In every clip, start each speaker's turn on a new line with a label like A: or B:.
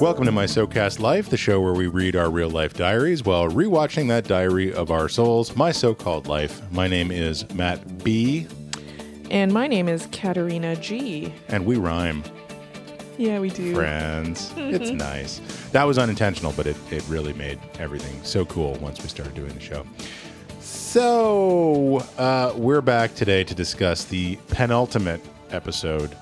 A: Welcome to My SoCast Life, the show where we read our real life diaries while rewatching that diary of our souls, My So Called Life. My name is Matt B,
B: And my name is Katerina G.
A: and we rhyme,
B: Yeah, we do.
A: friends. It's nice. That was unintentional, but it, it really made everything so cool once we started doing the show. So, uh, we're back today to discuss the penultimate episode,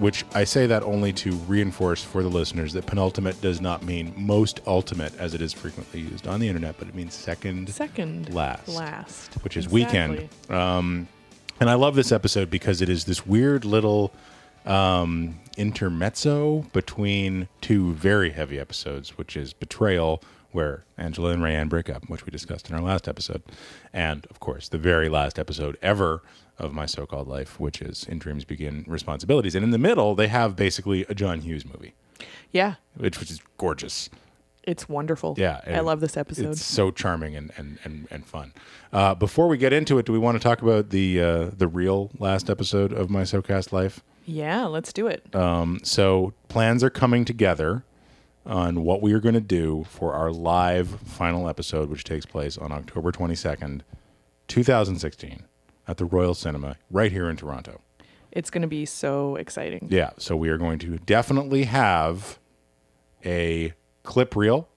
A: which I say that only to reinforce for the listeners that penultimate does not mean most ultimate as it is frequently used on the internet, but it means second
B: Second.
A: Last.
B: Last.
A: which is
B: Exactly.
A: weekend. Um, and I love this episode because it is this weird little um, intermezzo between two very heavy episodes, which is Betrayal, where Angela and Rayanne break up, which we discussed in our last episode, and of course the very last episode ever of My So-Called Life, which is In Dreams Begin Responsibilities. And in the middle, they have basically a John Hughes movie,
B: Yeah.
A: which, which is gorgeous.
B: It's wonderful.
A: Yeah,
B: I love this episode.
A: It's so charming and and, and, and fun. Uh, before we get into it, do we want to talk about the uh, the real last episode of my SoCast life?
B: Yeah, let's do it.
A: Um, so plans are coming together on what we are going to do for our live final episode, which takes place on October twenty second, two thousand sixteen, at the Royal Cinema right here in Toronto.
B: it's going to be so exciting.
A: Yeah, so we are going to definitely have a clip reel.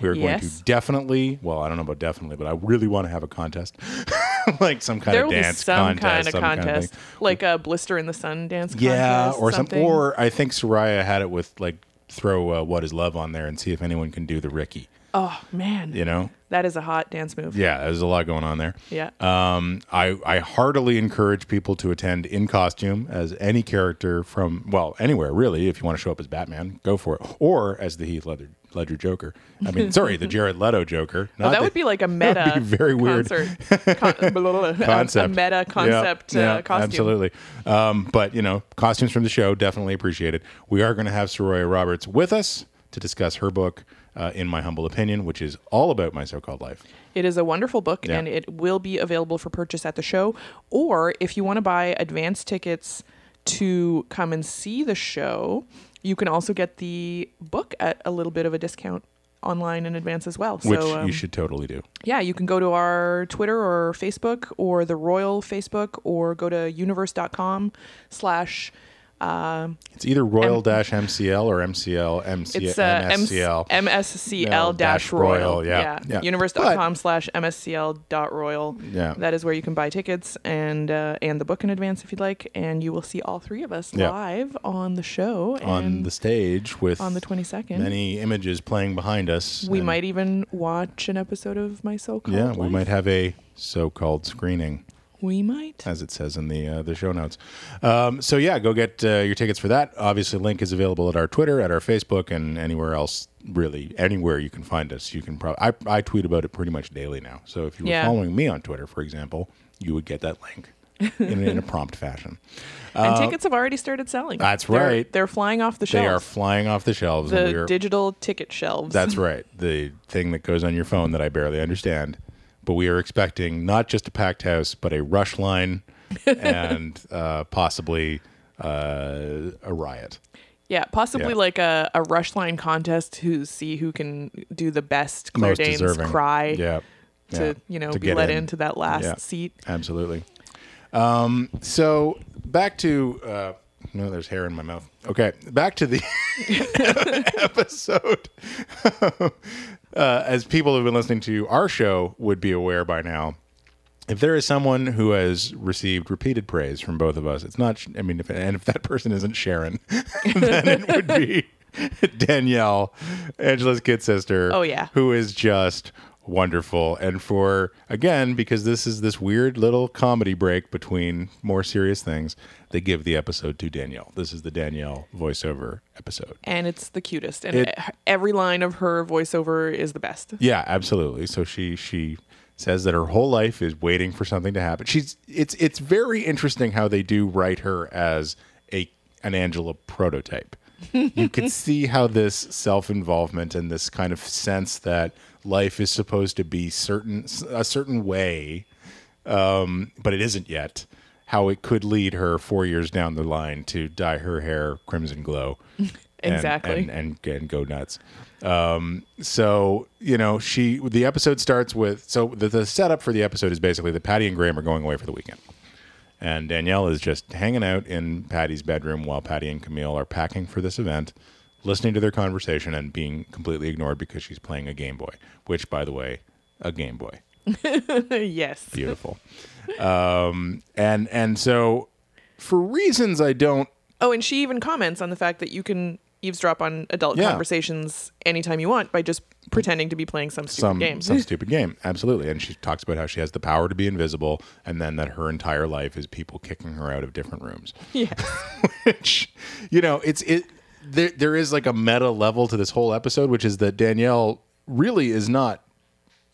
A: We are going to definitely, well, I don't know about definitely, but I really want to have a contest, like some kind
B: there
A: of
B: will be
A: dance
B: some
A: contest,
B: kind of
A: some
B: contest,
A: thing.
B: like a blister in the sun dance contest.
A: yeah, or some,
B: something.
A: or I think Soraya had it with like throw uh, "What Is Love" on there and see if anyone can do the Ricky.
B: oh man,
A: You know,
B: that is a hot dance move.
A: yeah, there's a lot going on there.
B: Yeah.
A: Um, I, I heartily encourage people to attend in costume as any character from, well, anywhere really. If you want to show up as Batman, go for it. Or as the Heath Ledger, Ledger Joker. I mean, sorry, the Jared Leto Joker.
B: Oh, that
A: the-
B: would be like a meta
A: would be very weird.
B: concert. Con-
A: concept.
B: A, meta concept
A: Yeah,
B: uh,
A: yeah,
B: costume.
A: Absolutely. Um, but, you know, costumes from the show, definitely appreciated. We are going to have Soraya Roberts with us to discuss her book, uh, In My Humble Opinion, which is all about my so called life.
B: It is a wonderful book
A: Yeah.
B: and it will be available for purchase at the show. Or if you want to buy advance tickets to come and see the show, you can also get the book at a little bit of a discount online in advance as well.
A: Which
B: so, um,
A: you should totally do.
B: yeah, you can go to our Twitter or Facebook or the Royal Facebook or go to universe.com slash
A: It's either Royal dash MCL or MCL MCL
B: it's uh,
A: MSCL.
B: MSCL
A: dash royal,
B: royal.
A: yeah, yeah.
B: Universe.com slash MSCL dot royal.
A: Yeah.
B: That is where you can buy tickets and uh, and the book in advance if you'd like. And you will see all three of us
A: Yeah.
B: live on the show
A: on the stage with
B: on the 22nd.
A: many images playing behind us.
B: we might even watch an episode of My So Called
A: yeah, we
B: Life.
A: might have a so-called screening,
B: We might.
A: as it says in the uh, the show notes. Um, so yeah, go get uh, your tickets for that. Obviously, link is available at our Twitter, at our Facebook, and anywhere else. Really, anywhere you can find us, you can probably. I, I tweet about it pretty much daily now. So if you were
B: Yeah.
A: following me on Twitter, for example, you would get that link in, in a prompt fashion.
B: and tickets have already started selling.
A: uh, That's
B: They're-
A: right.
B: They're, flying off the shelves.
A: They are flying off the shelves.
B: the
A: are,
B: digital ticket shelves.
A: That's right. The thing that goes on your phone that I barely understand. But we are expecting not just a packed house, but a rush line and uh, possibly uh, a riot.
B: Yeah, possibly
A: Yeah.
B: like a, a rush line contest to see who can do the best Claire
A: Most
B: Danes
A: deserving.
B: cry
A: Yeah.
B: to
A: yeah.
B: you know
A: To
B: be let
A: in.
B: into that last
A: Yeah.
B: seat.
A: Absolutely. Um, so back to uh, no, there's hair in my mouth. Okay, back to the episode. Uh, as people who've been listening to our show would be aware by now, if there is someone who has received repeated praise from both of us, it's not. I mean, if, and if that person isn't Sharon, then it would be Danielle, Angela's kid sister.
B: Oh, yeah.
A: who is just wonderful. And for again, because this is this weird little comedy break between more serious things, they give the episode to Danielle. This is the Danielle voiceover episode.
B: And it's the cutest. And
A: It-
B: every line of her voiceover is the best.
A: Yeah, absolutely. So she she says that her whole life is waiting for something to happen. She's it's it's very interesting how they do write her as a an Angela prototype. you can see how this self-involvement and this kind of sense that life is supposed to be certain a certain way um, but it isn't yet how it could lead her four years down the line to dye her hair crimson glow and-
B: Exactly.
A: and and, and go nuts. Um, so you know, she the episode starts with so the, the setup for the episode is basically that Patty and Graham are going away for the weekend, and Danielle is just hanging out in Patty's bedroom while Patty and Camille are packing for this event, listening to their conversation and being completely ignored because she's playing a Game Boy, which, by the way, a Game Boy
B: yes.
A: beautiful. um, and and so for reasons I don't
B: Oh, and she even comments on the fact that you can eavesdrop on adult
A: Yeah.
B: conversations anytime you want by just pretending to be playing some stupid
A: some
B: game.
A: some stupid game. Absolutely. And she talks about how she has the power to be invisible and then that her entire life is people kicking her out of different rooms.
B: yeah.
A: Which you know, it's it there there is like a meta level to this whole episode, which is that Danielle really is not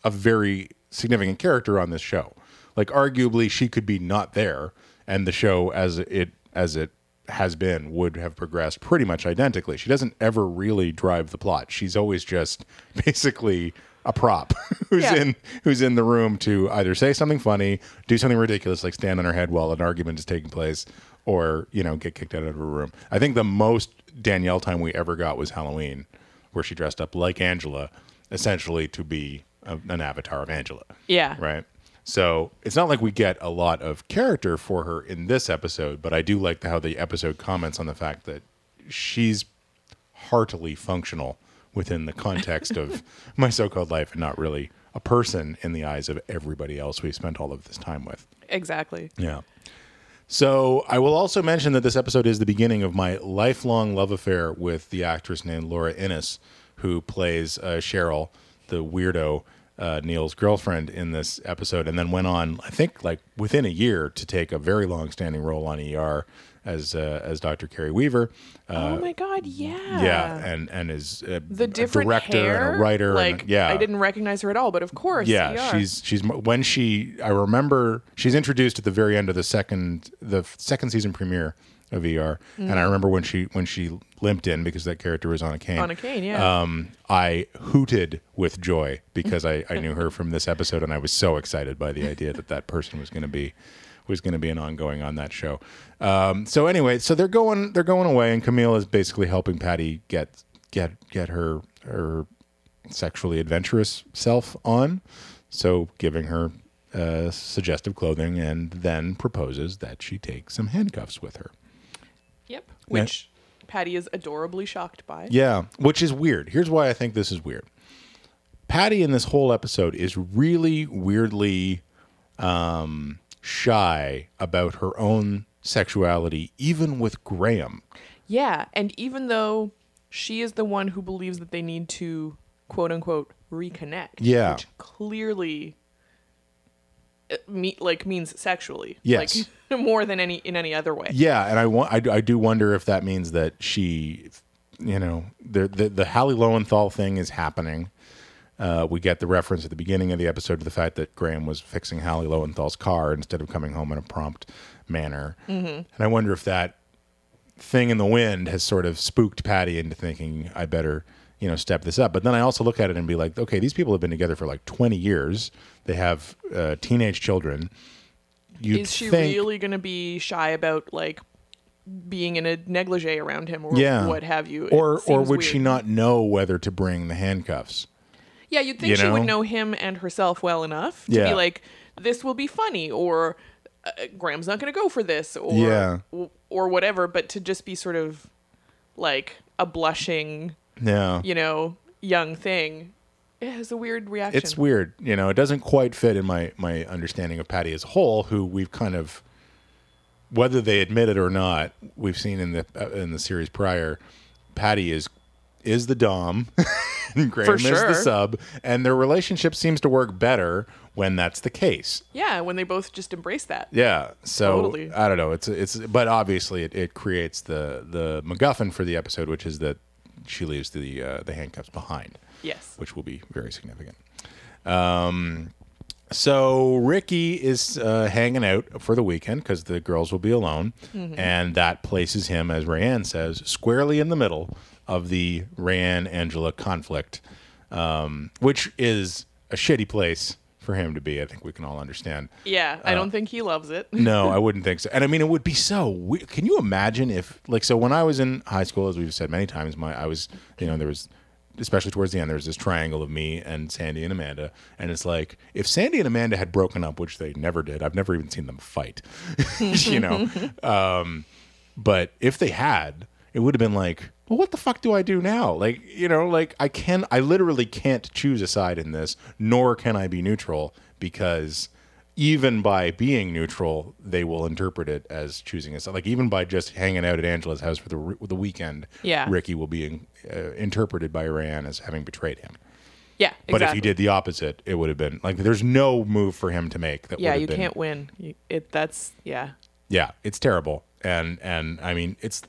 A: a very significant character on this show. Like arguably she could be not there and the show as it as it has been would have progressed pretty much identically. She doesn't ever really drive the plot. She's always just basically a prop who's
B: Yeah.
A: in who's in the room to either say something funny, do something ridiculous like stand on her head while an argument is taking place or, you know, get kicked out of her room. I think the most Danielle time we ever got was Halloween where she dressed up like Angela essentially to be a, an avatar of Angela.
B: Yeah.
A: Right. So it's not like we get a lot of character for her in this episode, but I do like how the episode comments on the fact that she's heartily functional within the context of my so-called life and not really a person in the eyes of everybody else we spent all of this time with.
B: Exactly.
A: Yeah. So I will also mention that this episode is the beginning of my lifelong love affair with the actress named Laura Innes, who plays uh, Cheryl, the weirdo uh, Neil's girlfriend in this episode, and then went on, I think, like within a year, to take a very long-standing role on ER as uh, as Dr. Kerry Weaver. Uh,
B: oh my god, yeah.
A: yeah, and and is uh,
B: the
A: a
B: different
A: director
B: hair,
A: and a writer.
B: Like,
A: and, yeah,
B: I didn't recognize her at all, but of course,
A: yeah
B: ER.
A: she's she's when she i remember she's introduced at the very end of the second the second season premiere of er and i remember when she when she limped in because that character was on a cane
B: on a cane. Yeah.
A: um, I hooted with joy because I, I knew her from this episode, and I was so excited by the idea that that person was going to be was going to be an ongoing on that show. Um, so anyway, so they're going they're going away, and Camille is basically helping Patty get get get her her sexually adventurous self on, so giving her uh, suggestive clothing, and then proposes that she take some handcuffs with her.
B: yep. Which Patty is adorably shocked by.
A: Yeah, which is weird. Here's why I think this is weird. Patty in this whole episode is really weirdly um, shy about her own sexuality, even with Graham.
B: Yeah, and even though she is the one who believes that they need to quote unquote reconnect,
A: Yeah.
B: which clearly uh, me, like means sexually,
A: Yes.
B: like more than any in any other way.
A: Yeah, and I want I, do- I do wonder if that means that she, you know, the the, the Hallie Lowenthal thing is happening. Uh, we get the reference at the beginning of the episode to the fact that Graham was fixing Hallie Lowenthal's car instead of coming home in a prompt manner, mm-hmm. and I wonder if that thing in the wind has sort of spooked Patty into thinking I better you know step this up. But then I also look at it and be like, okay, these people have been together for like twenty years. They have uh, teenage children. You'd
B: is she
A: think-
B: really going to be shy about like being in a negligee around him or
A: Yeah.
B: what have you? It
A: or or would
B: weird.
A: she not know whether to bring the handcuffs?
B: Yeah, you'd think
A: you
B: she would
A: know?
B: him and herself well enough to
A: Yeah.
B: be like, this will be funny, or uh, Graham's not going to go for this, or
A: Yeah.
B: or whatever. But to just be sort of like a blushing,
A: Yeah.
B: you know, young thing, it has a weird reaction.
A: It's weird. You know, it doesn't quite fit in my my understanding of Patty as a whole, who we've kind of whether they admit it or not, we've seen in the uh, in the series prior, Patty is is the dom and Graham is the sub, and their relationship seems to work better when that's the case.
B: yeah, when they both just embrace that.
A: Yeah. So
B: Totally.
A: I don't know. It's it's but obviously it, it creates the the MacGuffin for the episode, which is that she leaves the uh, the handcuffs behind,
B: Yes.
A: which will be very significant. Um, so Ricky is uh, hanging out for the weekend because the girls will be alone, and that places him, as Rayanne says, squarely in the middle of the Rayanne Angela conflict, um, which is a shitty place for him to be. I think we can all understand.
B: Yeah, I don't think he loves it.
A: No, I wouldn't think so. And I mean, it would be so. We- Can you imagine if, like, so when I was in high school, as we've said many times, my I was, you know, there was, especially towards the end, there was this triangle of me and Sandy and Amanda, and it's like if Sandy and Amanda had broken up, which they never did. I've never even seen them fight, you know. Um, but if they had, it would have been like, well, what the fuck do I do now? Like, you know, like I can, I literally can't choose a side in this, nor can I be neutral because even by being neutral, they will interpret it as choosing a side. Like even by just hanging out at Angela's house for the the weekend,
B: Yeah.
A: Ricky will be uh, interpreted by Ryan as having betrayed him.
B: Yeah, exactly.
A: But if he did the opposite, it would have been like there's no move for him to make that.
B: yeah,
A: would have
B: you
A: been,
B: can't win. You, it that's yeah.
A: yeah, it's terrible. And and I mean, it's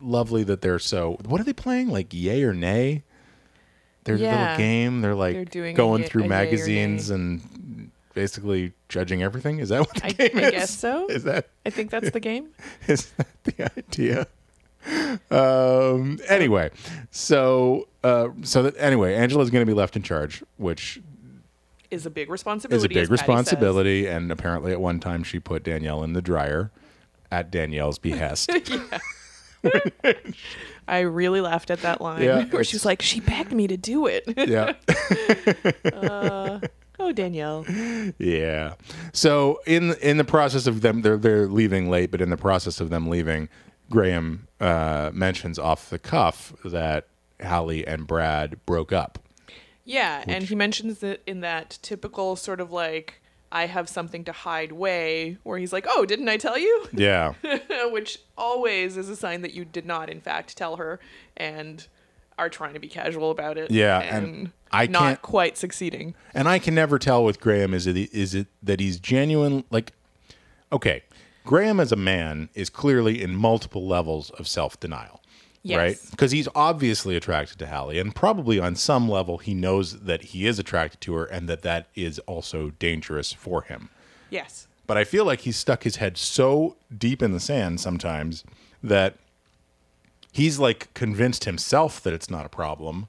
A: lovely that they're so. What are they playing? Like yay or nay? There's a
B: Yeah.
A: little game. They're like
B: They're doing
A: going through magazines and basically judging everything. Is that what the
B: I-
A: game
B: I
A: is?
B: guess so.
A: Is that
B: I think that's the game.
A: is that the idea? Um. Anyway, so uh. So that anyway, Angela's going to be left in charge, which
B: Is a big responsibility.
A: is
B: responsibility.
A: a big
B: Patty says.
A: responsibility. And apparently, at one time, she put Danielle in the dryer at Danielle's behest.
B: I really laughed at that line
A: Yeah,
B: where
A: it's-
B: she was like, "She begged me to do it."
A: yeah.
B: oh, Danielle.
A: Yeah. So in in the process of them, they're they're leaving late, but in the process of them leaving, Graham uh, mentions off the cuff that Hallie and Brad broke up.
B: Yeah, and he mentions it in that typical sort of like I have something to hide way where he's like, "Oh, didn't I tell you?"
A: Yeah.
B: Which always is a sign that you did not in fact tell her and are trying to be casual about it.
A: Yeah, and I
B: not
A: can't-
B: quite succeeding.
A: and I can never tell with Graham is it is it that he's genuine like okay, Graham as a man is clearly in multiple levels of self-denial.
B: Yes.
A: Right? Because he's obviously attracted to Hallie, and probably on some level he knows that he is attracted to her and that that is also dangerous for him.
B: Yes.
A: But I feel like he's stuck his head so deep in the sand sometimes that he's like convinced himself that it's not a problem.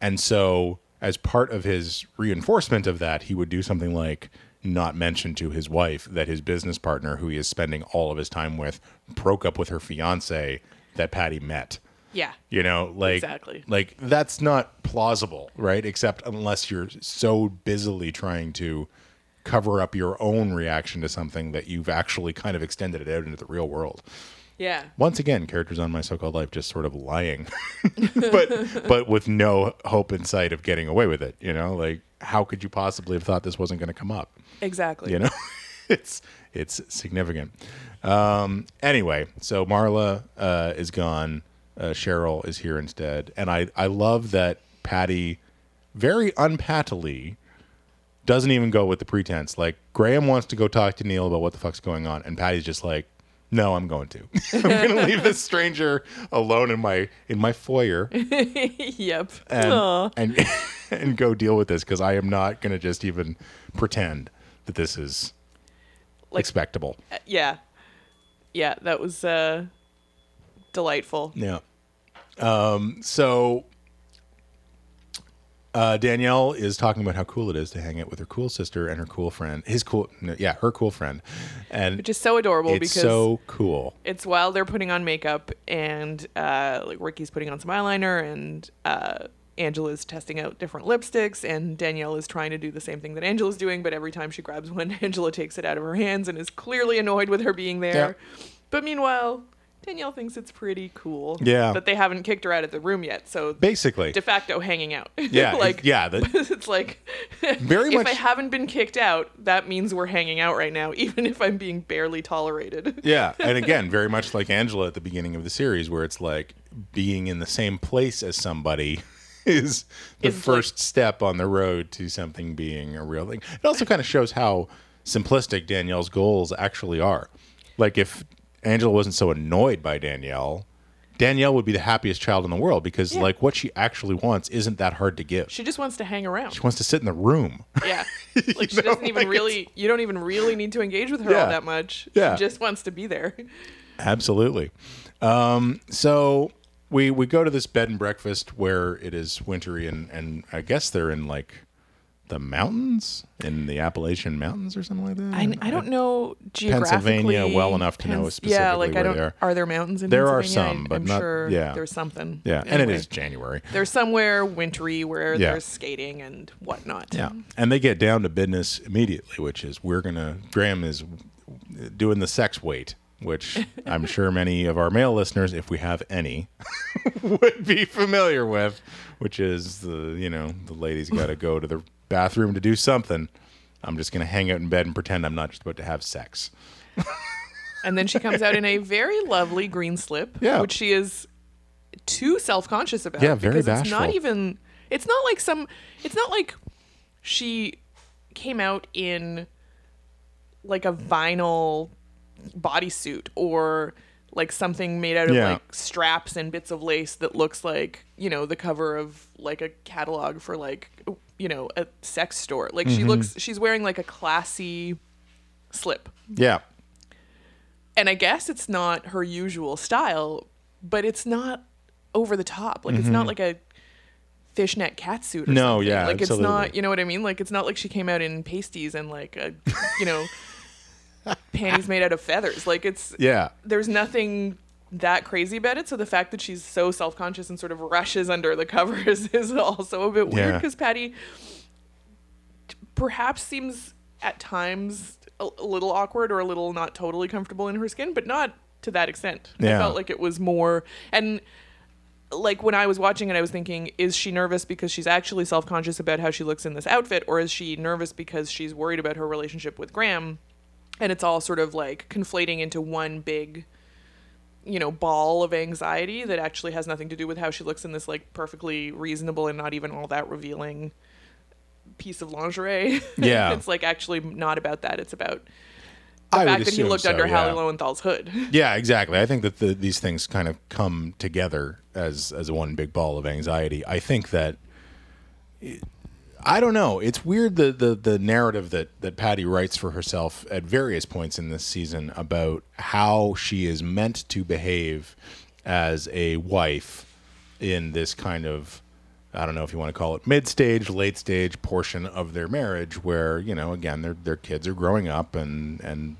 A: And so, as part of his reinforcement of that, he would do something like not mention to his wife that his business partner, who he is spending all of his time with, broke up with her fiance that Patty met.
B: Yeah.
A: You know, like
B: Exactly.
A: like that's not plausible, right? Except unless you're so busily trying to cover up your own reaction to something that you've actually kind of extended it out into the real world.
B: Yeah.
A: Once again, characters on my so-called life just sort of lying, but but with no hope in sight of getting away with it. You know, like how could you possibly have thought this wasn't going to come up?
B: Exactly.
A: You know, it's it's significant. Um, anyway, so Marla uh, is gone. Uh, Cheryl is here instead, and I I love that Patty very unpattily doesn't even go with the pretense. Like Graham wants to go talk to Neil about what the fuck's going on, and Patty's just like, "No, I'm going to. I'm going to leave this stranger alone in my in my foyer
B: yep.
A: and
B: Aw.
A: and and go deal with this because I am not going to just even pretend that this is
B: Like-
A: expectable."
B: yeah. Yeah, that was uh delightful.
A: Yeah. Um, so uh, Danielle is talking about how cool it is to hang out with her cool sister and her cool friend. His cool, yeah, her cool friend, and
B: Which is so adorable
A: it's
B: because
A: so cool.
B: it's while they're putting on makeup and uh, like Ricky's putting on some eyeliner and uh, Angela's testing out different lipsticks and Danielle is trying to do the same thing that Angela's doing, but every time she grabs one, Angela takes it out of her hands and is clearly annoyed with her being there. But meanwhile, Danielle thinks it's pretty cool.
A: Yeah.
B: That they haven't kicked her out of the room yet, so
A: Basically,
B: de facto hanging out.
A: yeah,
B: like
A: yeah, the,
B: it's like
A: very
B: if
A: much.
B: I haven't been kicked out, that means we're hanging out right now, even if I'm being barely tolerated.
A: yeah, and again, very much like Angela at the beginning of the series, where it's like being in the same place as somebody is the
B: like-
A: first step on the road to something being a real thing. It also kind of shows how simplistic Danielle's goals actually are. Like if Angela wasn't so annoyed by Danielle, Danielle would be the happiest child in the world because
B: Yeah.
A: like what she actually wants isn't that hard to give.
B: She just wants to hang around.
A: She wants to sit in the room.
B: Yeah. Like she
A: know,
B: doesn't even
A: like
B: really you don't even really need to engage with her
A: Yeah.
B: all that much.
A: Yeah.
B: She just wants to be there.
A: Absolutely. Um, so we we go to this bed and breakfast where it is wintry and and I guess they're in like the mountains in the Appalachian Mountains or something like that.
B: I, I don't know geographically
A: Pennsylvania well enough to know specifically
B: Yeah, like I
A: where
B: don't.
A: they are.
B: Are there mountains in Pennsylvania?
A: There are some,
B: I-
A: but
B: I'm
A: not-
B: sure
A: yeah.
B: there's something.
A: Yeah, and it is
B: Anyway,
A: is January.
B: There's somewhere wintry where
A: Yeah.
B: there's skating and whatnot.
A: Yeah, and they get down to business immediately, which is we're gonna. Graham is doing the sex weight, which I'm sure many of our male listeners, if we have any, would be familiar with. Which is the you know the lady's got to go to the bathroom to do something. I'm just gonna hang out in bed and pretend I'm not just about to have sex.
B: And then she comes out in a very lovely green slip,
A: Yeah.
B: which she is too self-conscious about.
A: Yeah, very
B: because It's not even. It's not like some. It's not like she came out in like a vinyl bodysuit or like something made out of
A: Yeah.
B: like straps and bits of lace that looks like you know the cover of like a catalog for like you know a sex store like
A: Mm-hmm.
B: she looks she's wearing like a classy slip
A: Yeah,
B: and I guess it's not her usual style, but it's not over the top. Like it's not like a fishnet catsuit. Or
A: Mm-hmm. No,
B: something.
A: yeah,
B: like it's not. You know what I mean? Like it's not like she came out in pasties and like a, you know, panties made out of feathers. Like it's
A: yeah,
B: there's nothing that crazy about it. So the fact that she's so self conscious and sort of rushes under the covers is also a bit weird
A: Yeah.
B: because Patty perhaps seems at times a, a little awkward or a little not totally comfortable in her skin, but not to that extent. I felt like it was more and like when I was watching it, I was thinking, is she nervous because she's actually self conscious about how she looks in this outfit, or is she nervous because she's worried about her relationship with Graham? And it's all sort of like conflating into one big, you know, ball of anxiety that actually has nothing to do with how she looks in this like perfectly reasonable and not even all that revealing piece of lingerie.
A: Yeah.
B: it's like actually not about that. It's about the
A: I
B: fact that he looked
A: so,
B: under
A: yeah.
B: Hallie Lowenthal's hood.
A: Yeah, exactly. I think that the, these things kind of come together as as one big ball of anxiety. I think that I don't know. It's weird the the, the narrative that that Patty writes for herself at various points in this season about how she is meant to behave as a wife in this kind of I don't know if you want to call it mid stage, late stage portion of their marriage where, you know, again their their kids are growing up and and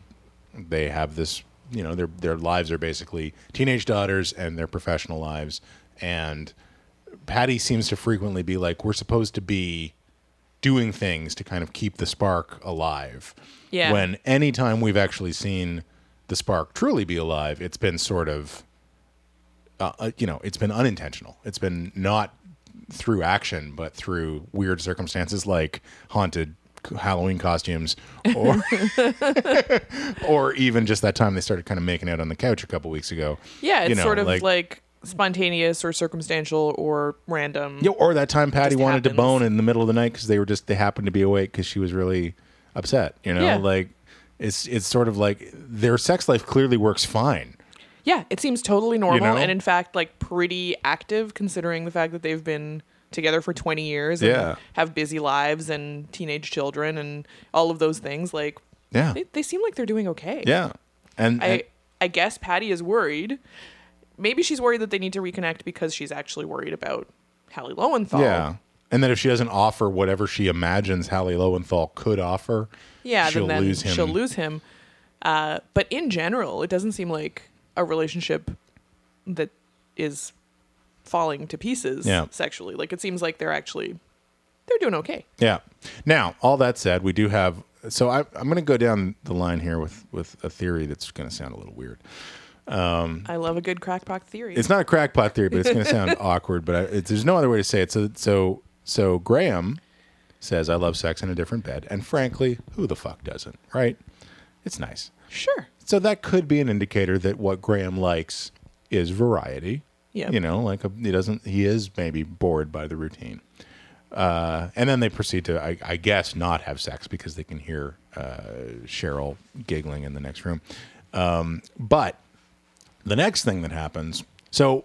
A: they have this you know their their lives are basically teenage daughters and their professional lives and Patty seems to frequently be like we're supposed to be doing things to kind of keep the spark alive.
B: Yeah.
A: When anytime we've actually seen the spark truly be alive, it's been sort of uh, uh, you know, it's been unintentional. It's been not through action, but through weird circumstances like haunted Halloween costumes, or or even just that time they started kind of making out on the couch a couple weeks ago.
B: Yeah, it's
A: You know,
B: sort of like, spontaneous or circumstantial or random.
A: Yeah, or that time Patty wanted to bone in the middle of the night because they were just they happened to be awake because she was really upset. You know,
B: Yeah.
A: like it's it's sort of like their sex life clearly works fine.
B: Yeah, it seems totally normal
A: know?
B: and in fact like pretty active considering the fact that they've been together for 20 years and
A: Yeah.
B: have busy lives and teenage children and all of those things like
A: Yeah,
B: they, they seem like they're doing okay.
A: yeah, and,
B: I
A: and-
B: I guess Patty is worried. Maybe she's worried that they need to reconnect because she's actually worried about Hallie Lowenthal.
A: yeah, and that if she doesn't offer whatever she imagines Hallie Lowenthal could offer,
B: Yeah,
A: she'll
B: then, then
A: lose him.
B: she'll lose him. Uh, but in general, it doesn't seem like a relationship that is falling to pieces
A: Yeah.
B: sexually. Like it seems like they're actually they're doing okay.
A: Yeah. Now, all that said, we do have. So I, I'm going to go down the line here with with a theory that's going to sound a little weird.
B: I love a good crackpot theory.
A: It's not a crackpot theory, but it's going to sound awkward. But I, it, there's no other way to say it. So so so Graham says, "I love sex in a different bed," and frankly, who the fuck doesn't? Right? It's nice.
B: sure.
A: So that could be an indicator that what Graham likes is variety.
B: Yeah.
A: You know, like a, he doesn't. He is maybe bored by the routine. Uh, and then they proceed to, I, I guess, not have sex because they can hear uh, Cheryl giggling in the next room. Um, but the next thing that happens, so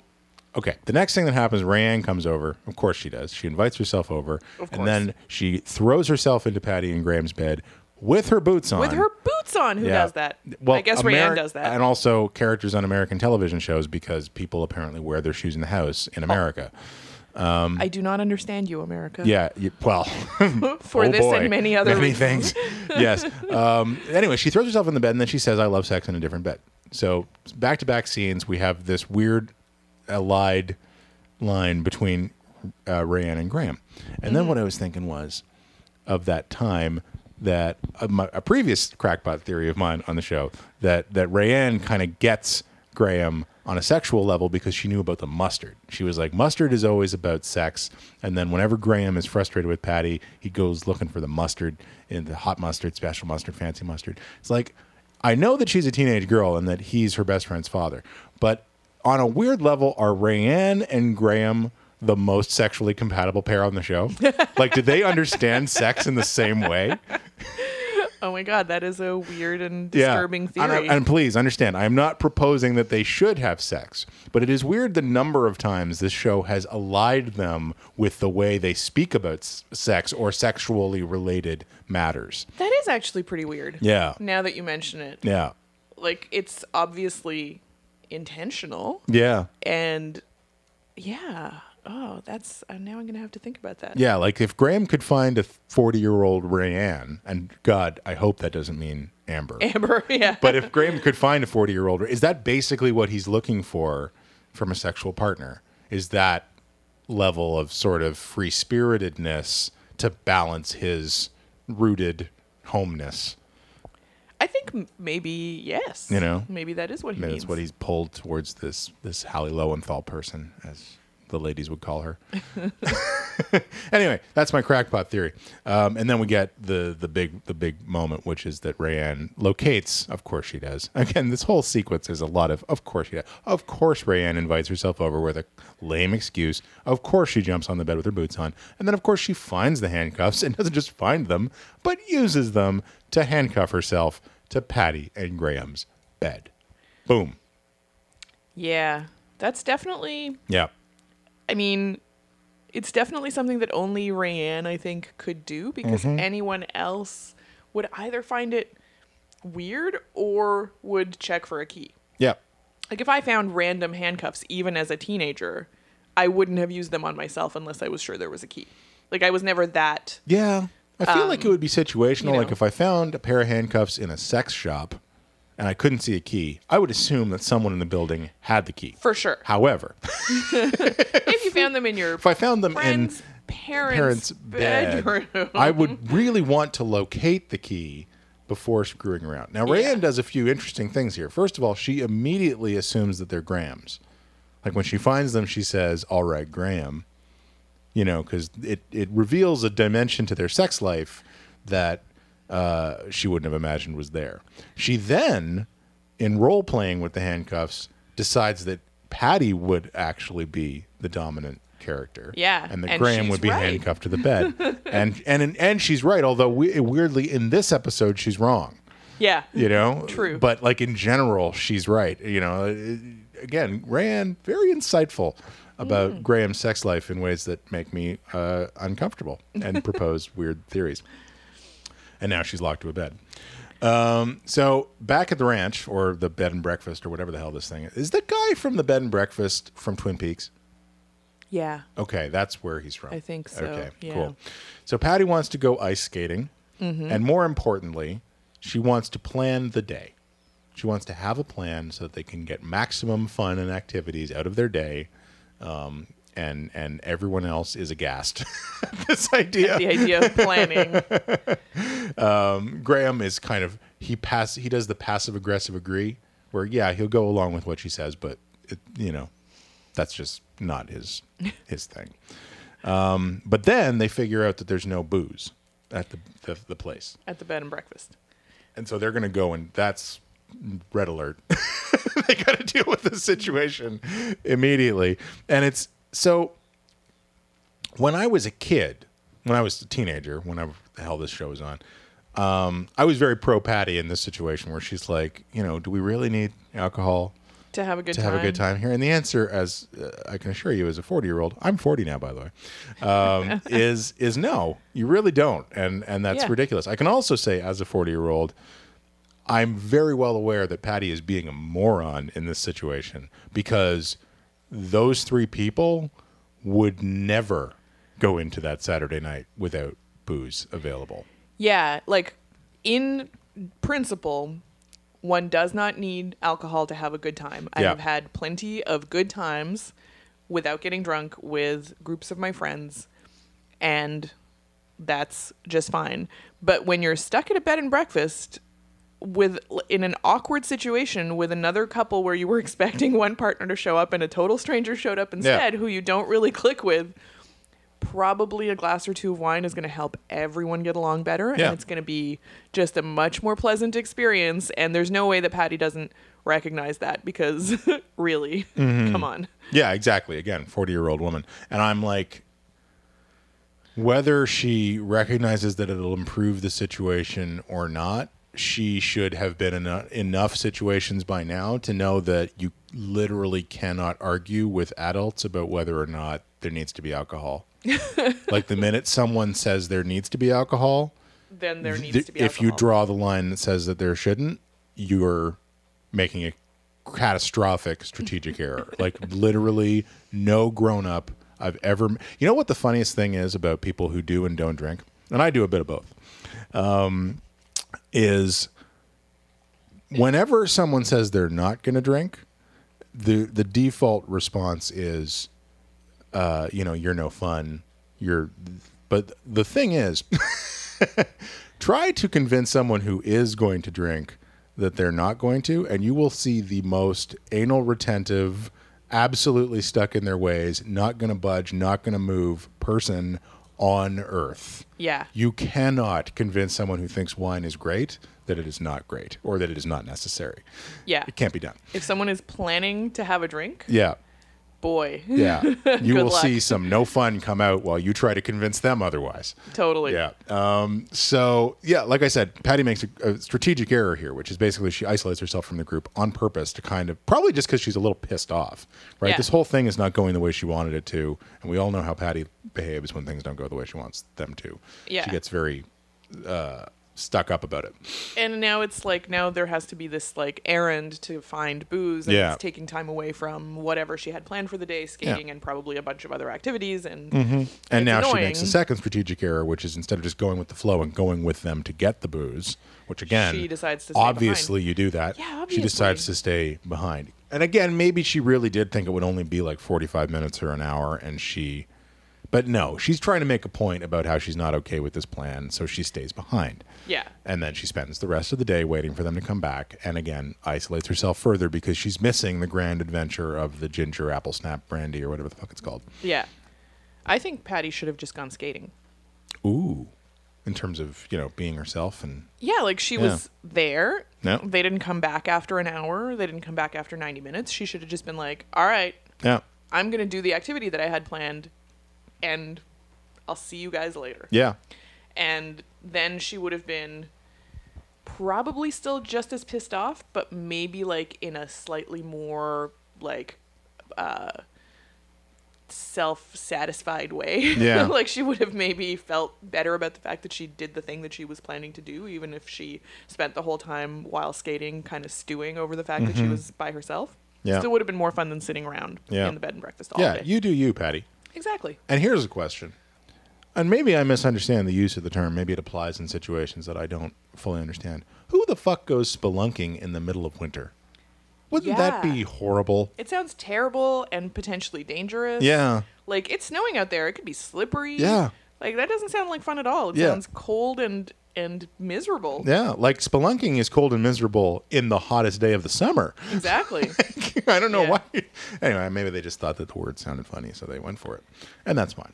A: okay, the next thing that happens, Rayanne comes over. Of course she does. She invites herself over,
B: Of
A: and then she throws herself into Patty and Graham's bed with her boots on.
B: With her boots on, who
A: Yeah.
B: does that?
A: Well,
B: I guess
A: Ameri-
B: Rayanne does that.
A: and also characters on American television shows because people apparently wear their shoes in the house in America.
B: I do not understand you, America.
A: Yeah. You, well,
B: For
A: oh
B: this
A: boy,
B: and many other
A: many
B: reasons.
A: things. yes. Um, anyway, she throws herself in the bed and then she says, "I love sex in a different bed." So back to back scenes, we have this weird allied line between uh, Rayanne and Graham, and then what I was thinking was of that time that uh, my, a previous crackpot theory of mine on the show that that Rayanne kind of gets Graham on a sexual level because she knew about the mustard. She was like, mustard is always about sex, and then whenever Graham is frustrated with Patty, he goes looking for the mustard in the hot mustard, special mustard, fancy mustard. It's like I know that she's a teenage girl and that he's her best friend's father, but on a weird level, are Rayanne and Graham the most sexually compatible pair on the show? like, did they understand sex in the same way?
B: Oh my god, that is a weird and disturbing
A: And, I-
B: theory.
A: and please understand, I am not proposing that they should have sex, but it is weird the number of times this show has allied them with the way they speak about s- sex or sexually related matters.
B: that is actually pretty weird.
A: Yeah.
B: Now that you mention it.
A: Yeah.
B: Like it's obviously intentional
A: Yeah.
B: and yeah. Oh, that's uh, now I'm going to have to think about that.
A: Yeah. Like if Graham could find a 40 year old Rayanne, and God, I hope that doesn't mean Amber.
B: Amber, yeah.
A: but if Graham could find a 40 year old, is that basically what he's looking for from a sexual partner? Is that level of sort of free spiritedness to balance his rooted homeness?
B: I think maybe yes.
A: You know?
B: maybe that is what he
A: Maybe
B: means.
A: that's what he's pulled towards this this Hallie Lowenthal person, as the ladies would call her. anyway, that's my crackpot theory. Um, and then we get the the big the big moment, which is that Rayanne locates. Of course, she does. Again, this whole sequence is a lot of. Of course, she does. Of course, Rayanne invites herself over with a lame excuse. Of course, she jumps on the bed with her boots on, and then of course she finds the handcuffs and doesn't just find them, but uses them to handcuff herself to Patty and Graham's bed. Boom.
B: Yeah, that's definitely.
A: Yeah.
B: I mean, it's definitely something that only Rayanne, I think, could do because
A: Mm-hmm.
B: anyone else would either find it weird or would check for a key.
A: Yeah.
B: Like if I found random handcuffs, even as a teenager, I wouldn't have used them on myself unless I was sure there was a key. Like I was never that.
A: Yeah. I feel like it would be situational.
B: Um, you
A: Like if I found a pair of handcuffs in a sex shop and I couldn't see a key, I would assume that someone in the building had the key.
B: For sure.
A: However,
B: if you found them in your
A: if I found them
B: friend's
A: in
B: parents',
A: parents' bed,
B: bedroom,
A: I would really want to locate the key before screwing around. Now. Rayanne does a few interesting things here. First of all, she immediately assumes that they're Grahams. Like when she finds them, she says, "All right, Graham," you know, because it it reveals a dimension to their sex life that uh, she wouldn't have imagined was there. She then, in role playing with the handcuffs, decides that Patty would actually be the dominant character.
B: Yeah,
A: and that
B: and
A: Graham would be
B: right.
A: handcuffed to the bed. and and and she's right. Although we, weirdly, in this episode, she's wrong
B: yeah,
A: you know
B: True.
A: but like in general she's right you know again Rayanne very insightful about
B: Mm.
A: graham's sex life in ways that make me uh, uncomfortable and propose weird theories and now she's locked to a bed um, so back at the ranch or the bed and breakfast or whatever the hell this thing is is the guy from the bed and breakfast from twin peaks
B: yeah.
A: Okay, that's where he's from.
B: I think so,
A: Okay,
B: yeah.
A: cool. So Patty wants to go ice skating,
B: Mm-hmm.
A: and more importantly, she wants to plan the day. She wants to have a plan so that they can get maximum fun and activities out of their day, um, and and everyone else is aghast at this idea.
B: The idea of planning.
A: Graham is kind of he pass he does the passive aggressive agree where yeah he'll go along with what she says, but it, you know that's just not his his thing. Um, but then they figure out that there's no booze at the the, the place,
B: at the bed and breakfast.
A: and so they're going to go and that's red alert. they got to deal with the situation immediately, and it's so. When I was a kid, when I was a teenager, whenever the hell this show was on, um, I was very pro Patty in this situation where she's like, you know, do we really need alcohol
B: To have a good
A: to
B: time.
A: have a good time here? And the answer, as uh, I can assure you, as a forty-year-old, I'm forty now, by the way, um, is is no, you really don't, and and that's
B: Yeah.
A: ridiculous. I can also say, as a forty-year-old, I'm very well aware that Patty is being a moron in this situation because those three people would never go into that Saturday night without booze available.
B: Yeah, like in principle, one does not need alcohol to have a good time. I
A: Yeah.
B: have had plenty of good times without getting drunk with groups of my friends, and that's just fine. But when you're stuck at a bed and breakfast with in an awkward situation with another couple where you were expecting one partner to show up and a total stranger showed up instead who you don't really click with probably a glass or two of wine is going to help everyone get along better
A: Yeah.
B: and it's going to be just a much more pleasant experience and there's no way that patty doesn't recognize that because really
A: Mm-hmm.
B: come on
A: Yeah, exactly. Again, 40 year old woman. And I'm like, whether she recognizes that it'll improve the situation or not, she should have been in a, enough situations by now to know that you literally cannot argue with adults about whether or not there needs to be alcohol. like the minute someone says there needs to be alcohol,
B: then there needs
A: th-
B: to be
A: if you draw the line that says that there shouldn't, you're making a catastrophic strategic error. Like literally, no grown up I've ever. You know what the funniest thing is about people who do and don't drink, and I do a bit of both. Um, is whenever someone says they're not going to drink, the the default response is, uh, you know, you're no fun. You're, but the thing is, try to convince someone who is going to drink that they're not going to, and you will see the most anal retentive, absolutely stuck in their ways, not going to budge, not going to move person on earth.
B: yeah
A: You cannot convince someone who thinks wine is great that it is not great or that it is not necessary.
B: yeah
A: It can't be done.
B: if someone is planning to have a drink
A: Yeah.
B: Boy
A: Yeah. You will
B: luck.
A: see some no fun come out while you try to convince them otherwise.
B: totally
A: Yeah. Um, so yeah, like I said, Patty makes a, a strategic error here, which is basically she isolates herself from the group on purpose to kind of probably just because she's a little pissed off, right?
B: Yeah.
A: This whole thing is not going the way she wanted it to, and we all know how Patty behaves when things don't go the way she wants them to.
B: Yeah.
A: She gets very uh, stuck up about it.
B: and now it's like now there has to be this like errand to find booze and
A: Yeah.
B: it's taking time away from whatever she had planned for the day skating and probably a bunch of other activities and mm-hmm.
A: And
B: it's
A: now she makes a second strategic error, which is instead of just going with the flow and going with them to get the booze, which again,
B: She decides to
A: obviously you do that.
B: Yeah, obviously.
A: She decides to stay behind. And again, maybe she really did think it would only be like 45 minutes or an hour, and she, but no, she's trying to make a point about how she's not okay with this plan, so she stays behind.
B: yeah.
A: And then she spends the rest of the day waiting for them to come back, and again isolates herself further because she's missing the grand adventure of the ginger apple snap brandy or whatever the fuck it's called.
B: yeah. I think patty should have just gone skating.
A: Ooh, in terms of you know being herself and
B: yeah like she was there.
A: No.
B: they didn't come back after an hour. They didn't come back after 90 minutes. She should have just been like all right
A: yeah,
B: i'm gonna do the activity that i had planned and i'll see you guys later
A: yeah,
B: and then she would have been probably still just as pissed off but maybe like in a slightly more like uh self-satisfied way
A: Yeah.
B: like she would have maybe felt better about the fact that she did the thing that she was planning to do even if she spent the whole time while skating kind of stewing over the fact that she was by herself
A: Mm-hmm. Yeah.
B: still would have been more fun than sitting around
A: Yeah.
B: in the bed and breakfast all
A: yeah.
B: day
A: You do you, Patty.
B: Exactly
A: And here's a question. And maybe I misunderstand the use of the term. Maybe it applies in situations that I don't fully understand. Who the fuck goes spelunking in the middle of winter? Wouldn't that be horrible?
B: it sounds terrible and potentially dangerous
A: Yeah.
B: Like it's snowing out there. It could be slippery.
A: Yeah.
B: Like that doesn't sound like fun at all. It
A: Yeah.
B: sounds cold and and miserable.
A: Yeah. Like spelunking is cold and miserable in the hottest day of the summer.
B: Exactly.
A: I don't know
B: Yeah.
A: why. Anyway, maybe they just thought that the word sounded funny, so they went for it, and that's fine.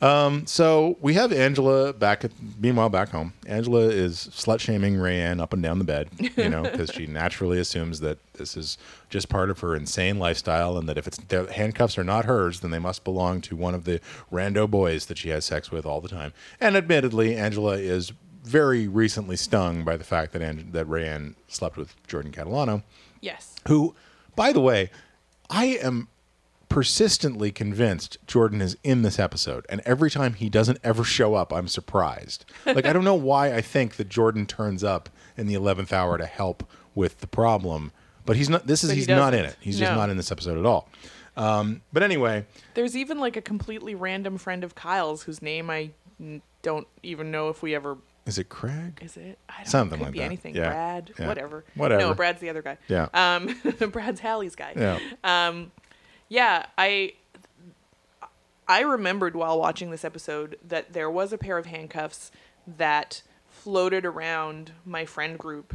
A: Um, so we have Angela back at meanwhile back home. Angela is slut shaming Rayanne up and down the bed, you know, because she naturally assumes that this is just part of her insane lifestyle, and that if it's the handcuffs are not hers, then they must belong to one of the rando boys that she has sex with all the time. And admittedly, Angela is very recently stung by the fact that that Rayanne slept with Jordan Catalano
B: yes.
A: who, by the way, I am persistently convinced Jordan is in this episode. And every time he doesn't ever show up, I'm surprised. Like, I don't know why I think that Jordan turns up in the 11th hour to help with the problem, but he's not, this is,
B: But he
A: he's not in it. He's just not in this episode at all. Um, but anyway,
B: There's even like a completely random friend of Kyle's whose name I n- don't even know if we ever
A: is it Craig?
B: is it. I don't
A: Something
B: could
A: like
B: be
A: that.
B: anything.
A: Yeah.
B: Brad,
A: Yeah.
B: whatever.
A: Whatever.
B: No, Brad's the other guy.
A: Yeah.
B: Um, Brad's Hallie's guy.
A: Yeah.
B: Um, yeah, I I remembered while watching this episode that there was a pair of handcuffs that floated around my friend group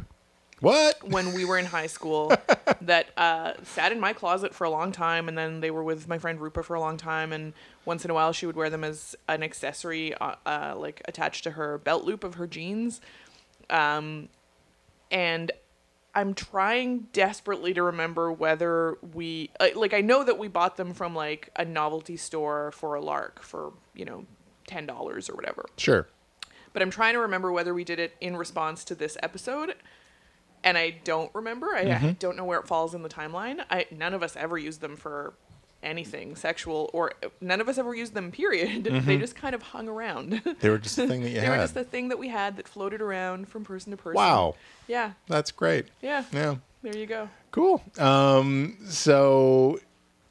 A: What?
B: when we were in high school that uh, sat in my closet for a long time, and then they were with my friend Rupa for a long time, and once in a while she would wear them as an accessory, uh, uh, like attached to her belt loop of her jeans. Um, and I'm trying desperately to remember whether we uh, like I know that we bought them from like a novelty store for a lark for you know ten dollars or whatever
A: Sure.
B: but I'm trying to remember whether we did it in response to this episode. And I don't remember. I, I don't know where it falls in the timeline. I none of us ever used them for anything sexual, or none of us ever used them. Period. They just kind of hung around.
A: They were just a thing that you
B: they
A: had.
B: were just the thing that we had that floated around from person to person.
A: wow.
B: Yeah.
A: That's great.
B: Yeah.
A: Yeah.
B: There you go.
A: Cool. Um, so,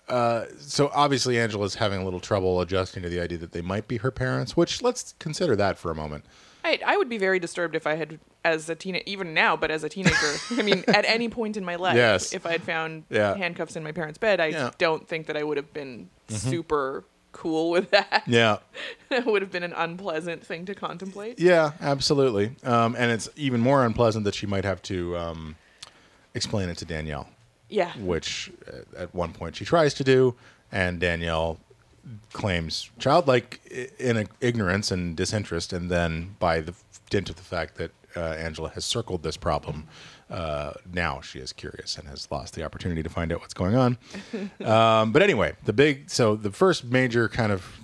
A: uh, so obviously Angela's having a little trouble adjusting to the idea that they might be her parents. Which let's consider that for a moment.
B: I, I would be very disturbed if I had, as a teen, even now, but as a teenager. I mean, at any point in my life,
A: Yes.
B: if I had found
A: Yeah.
B: handcuffs in my parents' bed, I
A: Yeah.
B: don't think that I would have been super cool with that.
A: Yeah.
B: it would have been an unpleasant thing to contemplate.
A: Yeah. Absolutely. Um, and it's even more unpleasant that she might have to um, explain it to Danielle,
B: Yeah.
A: which uh, at one point she tries to do, and Danielle claims childlike in ignorance and disinterest, and then by the dint of the fact that uh, Angela has circled this problem, uh, now she is curious and has lost the opportunity to find out what's going on. um, but anyway, the big so the first major kind of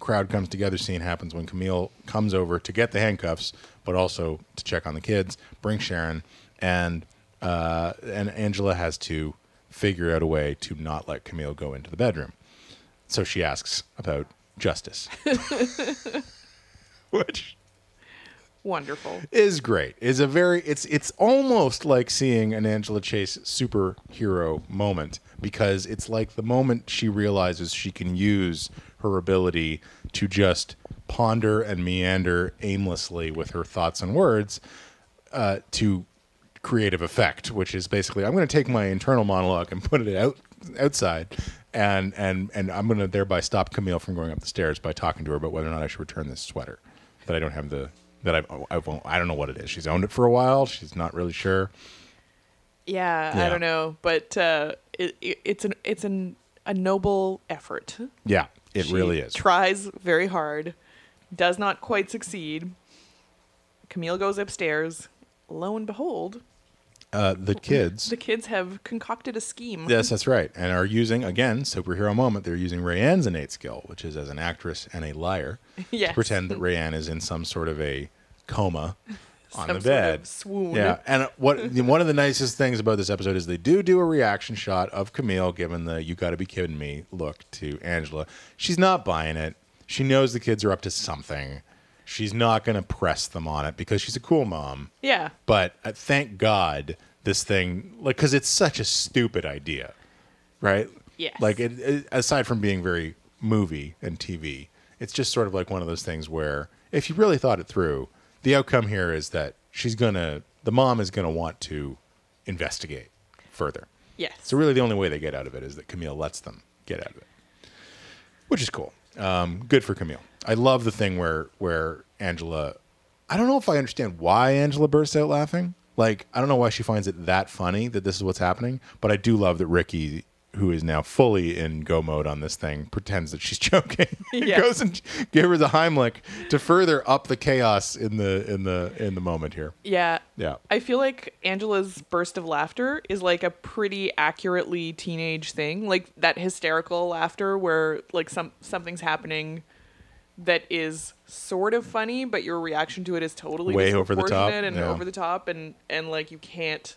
A: crowd comes together scene happens when Camille comes over to get the handcuffs, but also to check on the kids, bring Sharon, and uh, and Angela has to figure out a way to not let Camille go into the bedroom. So she asks about justice, which
B: Wonderful.
A: is great. Is a very it's it's almost like seeing an Angela Chase superhero moment because it's like the moment she realizes she can use her ability to just ponder and meander aimlessly with her thoughts and words uh, to creative effect, which is basically I'm going to take my internal monologue and put it out outside, and and and I'm going to thereby stop Camille from going up the stairs by talking to her about whether or not I should return this sweater that I don't have the that I I won't I don't know what it is. She's owned it for a while. She's not really sure.
B: Yeah,
A: Yeah.
B: I don't know, but uh, it, it, it's an it's an a noble effort.
A: Yeah, it
B: She
A: really is.
B: Tries very hard, does not quite succeed. Camille goes upstairs. Lo and behold,
A: uh, the kids.
B: the kids have concocted a scheme.
A: Yes, that's right, and are using again superhero moment. They're using Rayanne's innate skill, which is as an actress and a liar,
B: Yes.
A: to pretend that Rayanne is in some sort of a coma on
B: Some
A: the bed.
B: swoon.
A: Yeah, and what one of the nicest things about this episode is they do do a reaction shot of Camille giving the "you got to be kidding me" look to Angela. She's not buying it. She knows the kids are up to something. She's not going to press them on it because she's a cool mom.
B: Yeah.
A: But uh, thank God this thing, like, because it's such a stupid idea, right?
B: Yeah.
A: Like, it, it, aside from being very movie and TV, it's just sort of like one of those things where if you really thought it through, the outcome here is that she's gonna, the mom is gonna want to investigate further.
B: Yes.
A: So really, the only way they get out of it is that Camille lets them get out of it, which is cool. Um, good for Camille. I love the thing where where Angela. I don't know if I understand why Angela bursts out laughing. Like I don't know why she finds it that funny that this is what's happening, but I do love that Rickie, who is now fully in go mode on this thing, pretends that she's joking.
B: Yes.
A: Goes and give her the Heimlich to further up the chaos in the in the in the moment here.
B: yeah.
A: Yeah.
B: I feel like Angela's burst of laughter is like a pretty accurately teenage thing, like that hysterical laughter where like some something's happening that is sort of funny, but your reaction to it is totally
A: Way over the top,
B: and
A: yeah.
B: over the top, and and like you can't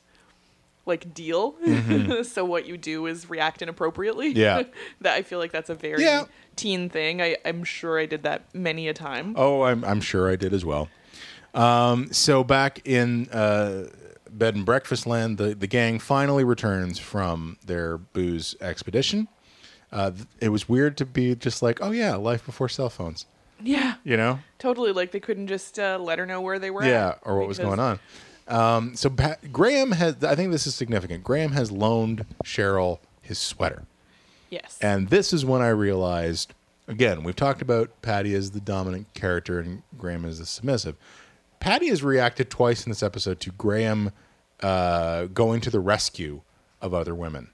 B: like deal. so what you do is react inappropriately.
A: Mm-hmm. Yeah.
B: that I feel like that's a very
A: Yeah.
B: teen thing. I I'm sure I did that many a time.
A: Oh, I'm, I'm sure I did as well. Um, so back in uh, bed and breakfast land, the, the gang finally returns from their booze expedition. Uh, it was weird to be just like, oh yeah, life before cell phones.
B: Yeah,
A: You know?
B: totally. Like they couldn't just uh, let her know where they were.
A: Yeah, or what was going on. Um, so Pat, Graham has. I think this is significant. Graham has loaned Cheryl his sweater.
B: Yes.
A: And this is when I realized again, we've talked about Patty as the dominant character and Graham as the submissive. Patty has reacted twice in this episode to Graham uh, going to the rescue of other women.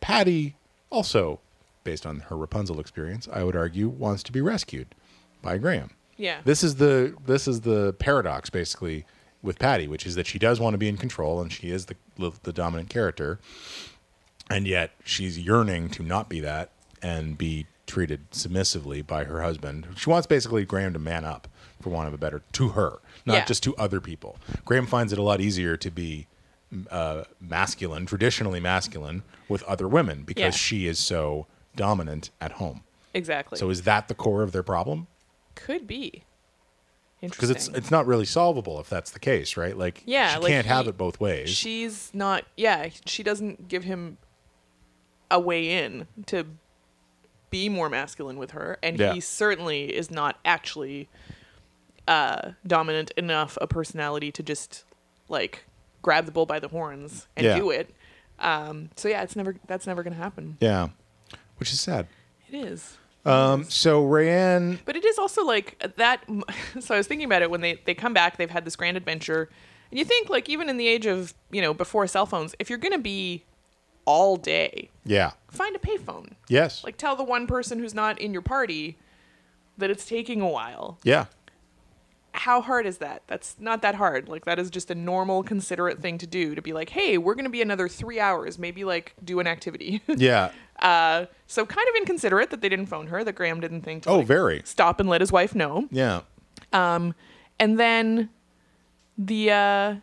A: Patty also, based on her Rapunzel experience, I would argue, wants to be rescued by Graham.
B: yeah.
A: This is the this is the paradox basically with Patty, which is that she does want to be in control and she is the the dominant character, and yet she's yearning to not be that and be treated submissively by her husband. She wants basically Graham to man up, for want of a better, to her, not
B: Yeah.
A: just to other people. Graham finds it a lot easier to be uh, masculine, traditionally masculine, with other women because
B: Yeah.
A: she is so dominant at home.
B: exactly.
A: So is that the core of their problem?
B: could be. Interesting.
A: Because it's it's not really solvable if that's the case, right? Like,
B: Yeah,
A: she
B: like
A: can't have it both ways.
B: she's not yeah she doesn't give him a way in to be more masculine with her and
A: Yeah.
B: he certainly is not actually uh dominant enough a personality to just like grab the bull by the horns and
A: Yeah.
B: do it um so yeah it's never that's never gonna happen
A: yeah, which is sad.
B: it is
A: Um, so Rayanne,
B: But it is also like that. So I was thinking about it when they they come back. They've had this grand adventure, and you think like even in the age of you know before cell phones, if you're gonna be all day,
A: yeah,
B: find a payphone.
A: yes,
B: Like tell the one person who's not in your party that it's taking a while.
A: yeah,
B: How hard is that? That's not that hard. Like that is just a normal, considerate thing to do. To be like, hey, we're gonna be another three hours. Maybe like do an activity.
A: yeah.
B: uh, so kind of inconsiderate that they didn't phone her. That Graham didn't think to
A: Oh,
B: like,
A: very.
B: stop and let his wife know.
A: Yeah,
B: Um, and then the uh,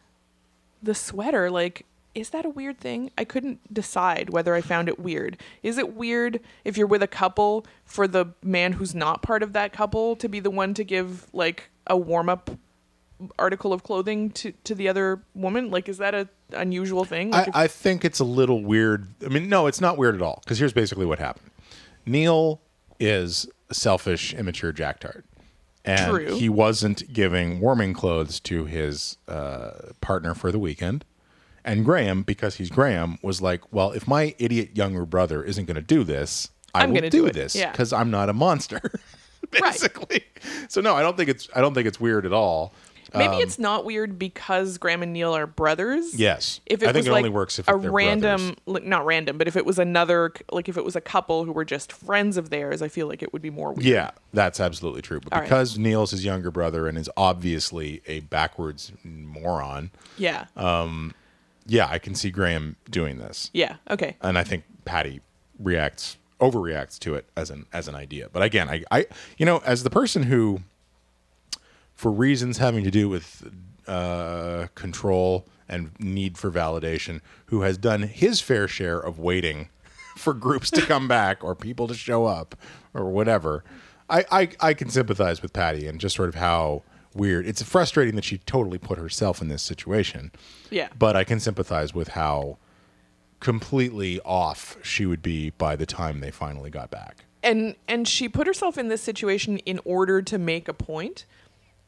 B: the sweater, like, is that a weird thing? I couldn't decide whether I found it weird. Is it weird if you're with a couple for the man who's not part of that couple to be the one to give like a warm up article of clothing to to the other woman? Like, is that a unusual thing? Like,
A: I,
B: if-
A: I think it's a little weird. I mean, no, it's not weird at all. Because here's basically what happened. Neil is a selfish, immature jacktard. And
B: True.
A: he wasn't giving warming clothes to his uh, partner for the weekend. And Graham, because he's Graham, was like, well, if my idiot younger brother isn't going to do this, I
B: I'm
A: will do,
B: do
A: this
B: Yeah.
A: because I'm not a monster.
B: Right.
A: basically. So no, I don't think it's I don't think it's weird at all.
B: maybe um, it's not weird because Graham and Neil are brothers.
A: Yes.
B: if it
A: I think
B: was
A: it
B: like
A: only works if
B: a random, like, not random, but if it was another, like if it was a couple who were just friends of theirs, I feel like it would be more weird.
A: Yeah, that's absolutely true. But
B: All right.
A: because Neil's his younger brother and is obviously a backwards moron,
B: Yeah.
A: Um, yeah, I can see Graham doing this.
B: yeah. Okay.
A: And I think Patty reacts overreacts to it as an as an idea. But again, I, I you know, as the person who for reasons having to do with uh, control and need for validation, who has done his fair share of waiting for groups to come back or people to show up or whatever. I, I, I can sympathize with Patty and just sort of how weird. It's frustrating that she totally put herself in this situation.
B: Yeah.
A: But I can sympathize with how completely off she would be by the time they finally got back.
B: and and she put herself in this situation in order to make a point,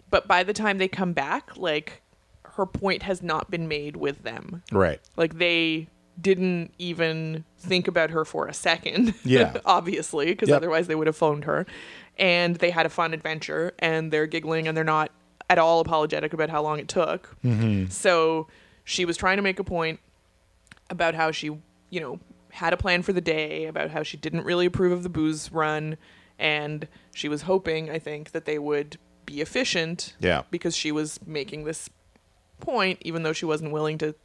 B: but by the time they come back, like her point has not been made with them.
A: Right.
B: Like they didn't even think about her for a second.
A: Yeah.
B: obviously, because
A: Yep.
B: otherwise they would have phoned her. And they had a fun adventure, and they're giggling, and they're not at all apologetic about how long it took.
A: Mm-hmm.
B: So she was trying to make a point about how she, you know, had a plan for the day, about how she didn't really approve of the booze run, and she was hoping, I think, that they would be efficient.
A: Yeah.
B: Because she was making this point, even though she wasn't willing to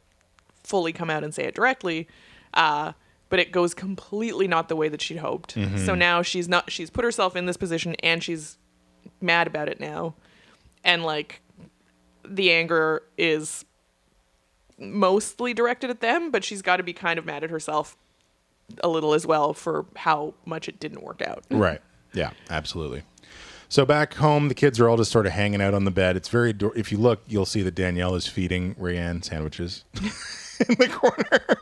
B: fully come out and say it directly. Uh, but it goes completely not the way that she'd hoped. So now she's not. She's put herself in this position, and she's mad about it now, and like the anger is mostly directed at them, but she's got to be kind of mad at herself a little as well for how much it didn't work out.
A: Right. Yeah, absolutely. So back home, the kids are all just sort of hanging out on the bed. It's very. If you look, you'll see that Danielle is feeding Rayanne sandwiches in the corner,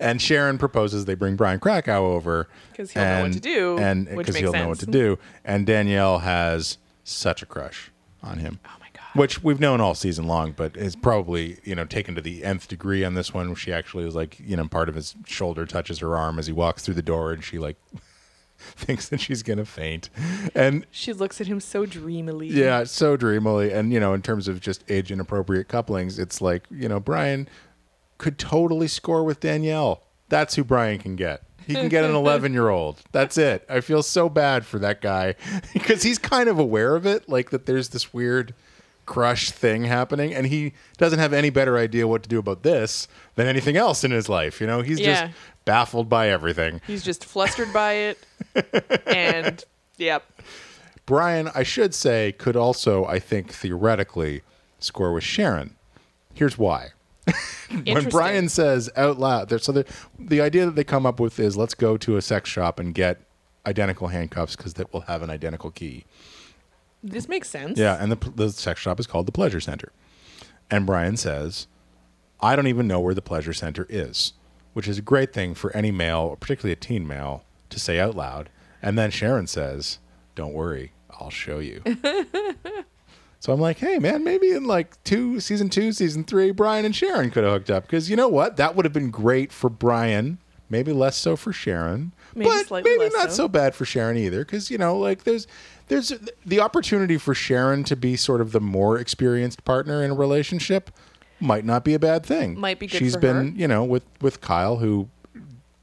A: and Sharon proposes they bring Brian Krakow over
B: 'Cause he'll know what to do,
A: and because he'll know what to do. And Danielle has such a crush on him.
B: Oh my god.
A: Which we've known all season long, but is probably you know taken to the nth degree on this one. Where she actually is like you know part of his shoulder touches her arm as he walks through the door, and she like thinks that she's gonna faint. And
B: She looks at him so dreamily.
A: yeah, so dreamily. And, you know, in terms of just age inappropriate couplings, it's like, you know, Brian could totally score with Danielle. That's who Brian can get. He can get an 11 year old. That's it. I feel so bad for that guy because he's kind of aware of it, like that there's this weird crush thing happening, and he doesn't have any better idea what to do about this than anything else in his life. You know, he's
B: Yeah.
A: just baffled by everything.
B: He's just flustered by it. and yep.
A: Brian, I should say, could also, I think, theoretically score with Sharon. Here's why. when Brian says out loud, there, so the, the idea that they come up with is let's go to a sex shop and get identical handcuffs because that will have an identical key.
B: This makes sense.
A: Yeah, and the, the sex shop is called the Pleasure Center. And Brian says, I don't even know where the Pleasure Center is, which is a great thing for any male, particularly a teen male, to say out loud. And then Sharon says, Don't worry, I'll show you. so I'm like, hey, man, maybe in like two, season two, season three, Brian and Sharon could have hooked up. Because you know what? That would have been great for Brian. Maybe less so for Sharon,
B: Maybe
A: but maybe not
B: so.
A: so bad for Sharon either. Because you know, like there's there's the opportunity for Sharon to be sort of the more experienced partner in a relationship might not be a bad thing.
B: Might be good
A: She's been,
B: her.
A: you know, with with Kyle, who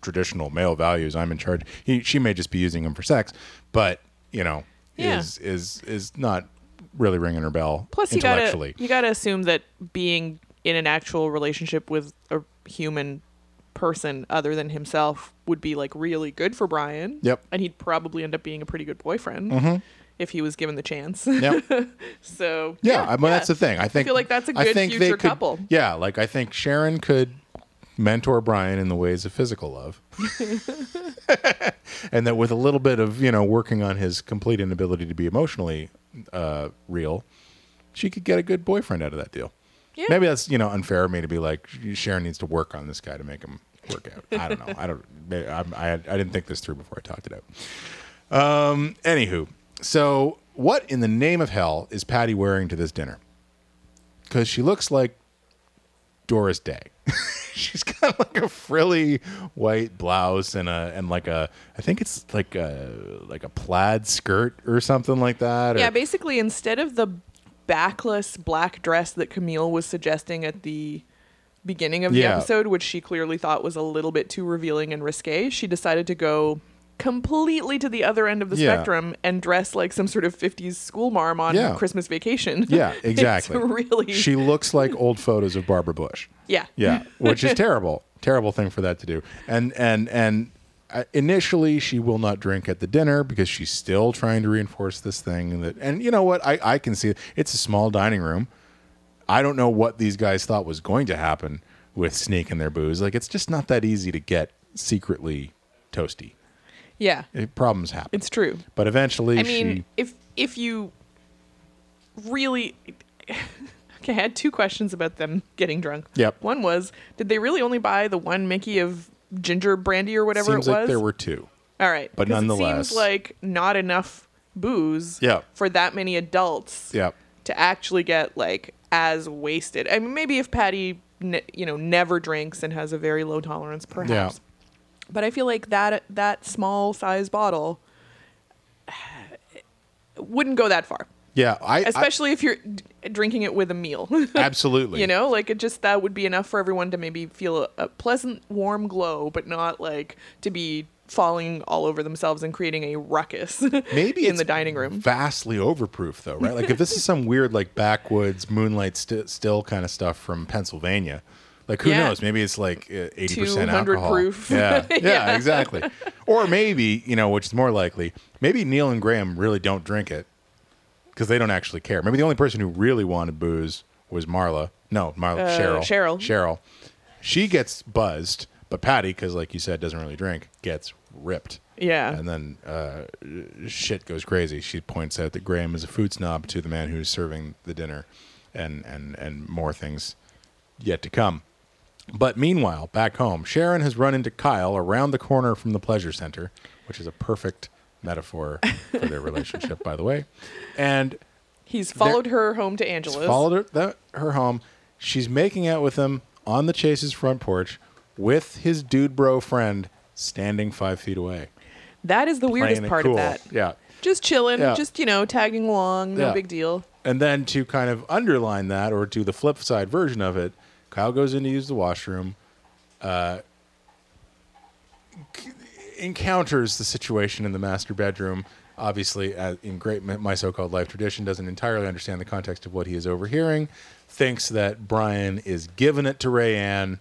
A: traditional male values. I'm in charge. He, she may just be using him for sex, but you know,
B: Yeah.
A: is is is not really ringing her bell
B: Plus, you gotta you gotta assume that being in an actual relationship with a human person other than himself would be like really good for Brian.
A: Yep.
B: And he'd probably end up being a pretty good boyfriend mm-hmm. if he was given the chance.
A: Yep.
B: so
A: Yeah, I mean that's the thing. I think I
B: feel like that's a good
A: think
B: future
A: they could-
B: couple.
A: Yeah, like I think Sharon could mentor Brian in the ways of physical love, and that with a little bit of you know working on his complete inability to be emotionally uh, real, she could get a good boyfriend out of that deal.
B: Yeah.
A: Maybe that's you know unfair of me to be like Sharon needs to work on this guy to make him work out. I don't know. I don't. I'm- I, I didn't think this through before I talked it out. Um. Anywho, so what in the name of hell is Patty wearing to this dinner? Because she looks like Doris Day. She's got like a frilly white blouse and a and like a I think it's like a like a plaid skirt or something like that. or-
B: Yeah, basically, instead of the backless black dress that Camille was suggesting at the beginning of the
A: Yeah.
B: episode, which she clearly thought was a little bit too revealing and risque, she decided to go completely to the other end of the
A: Yeah.
B: spectrum and dress like some sort of 50s school marm on
A: Yeah.
B: Christmas vacation.
A: Yeah, exactly.
B: really.
A: She looks like old photos of Barbara Bush.
B: yeah.
A: Yeah, which is terrible. Terrible thing for that to do. And and and uh, initially she will not drink at the dinner because she's still trying to reinforce this thing that and you know what? I I can see it. It's a small dining room. I don't know what these guys thought was going to happen with sneaking their booze. Like it's just not that easy to get secretly toasty.
B: Yeah.
A: It, problems happen.
B: It's true.
A: but eventually
B: I mean,
A: she
B: if if you really okay, I had two questions about them getting drunk.
A: Yep.
B: One was, did they really only buy the one Mickey of ginger brandy or whatever
A: seems
B: it
A: like there were two.
B: All right,
A: but nonetheless-
B: it seems like not enough booze.
A: Yep.
B: For that many adults.
A: Yep.
B: To actually get like as wasted. I mean, maybe if Patty, ne- you know, never drinks and has a very low tolerance, perhaps.
A: Yeah.
B: But I feel like that that small size bottle wouldn't go that far,
A: Yeah, I, I
B: especially if you're d- drinking it with a meal.
A: absolutely.
B: you know, like it just that would be enough for everyone to maybe feel a, a pleasant, warm glow, but not like to be falling all over themselves and creating a ruckus.
A: maybe
B: in the dining room.
A: vastly overproof though right like if this is some weird like backwoods moonlight st- still kind of stuff from pennsylvania like who
B: Yeah.
A: knows maybe it's like uh, 80%
B: 200
A: alcohol
B: proof.
A: yeah, yeah exactly or maybe you know which is more likely maybe neil and graham really don't drink it because they don't actually care maybe the only person who really wanted booze was marla no marla
B: Uh,
A: cheryl
B: Cheryl.
A: cheryl she gets buzzed but patty because like you said doesn't really drink gets ripped
B: Yeah.
A: And then uh, shit goes crazy. She points out that Graham is a food snob to the man who's serving the dinner, and and and more things yet to come. But meanwhile, back home, Sharon has run into Kyle around the corner from the pleasure center, which is a perfect metaphor for their relationship, by the way. And
B: He's followed her home to Angela's.
A: followed her, that, her home. She's making out with him on the Chase's front porch with his dude bro friend standing five feet away.
B: that is the weirdest part
A: cool.
B: of that.
A: Yeah.
B: Just chilling,
A: Yeah.
B: just, you know, tagging along, no
A: Yeah.
B: big deal.
A: And then to kind of underline that or do the flip side version of it, Kyle goes in to use the washroom, uh, c- encounters the situation in the master bedroom. Obviously, uh, in great my so-called life tradition, doesn't entirely understand the context of what he is overhearing. Thinks that Brian is giving it to Rayanne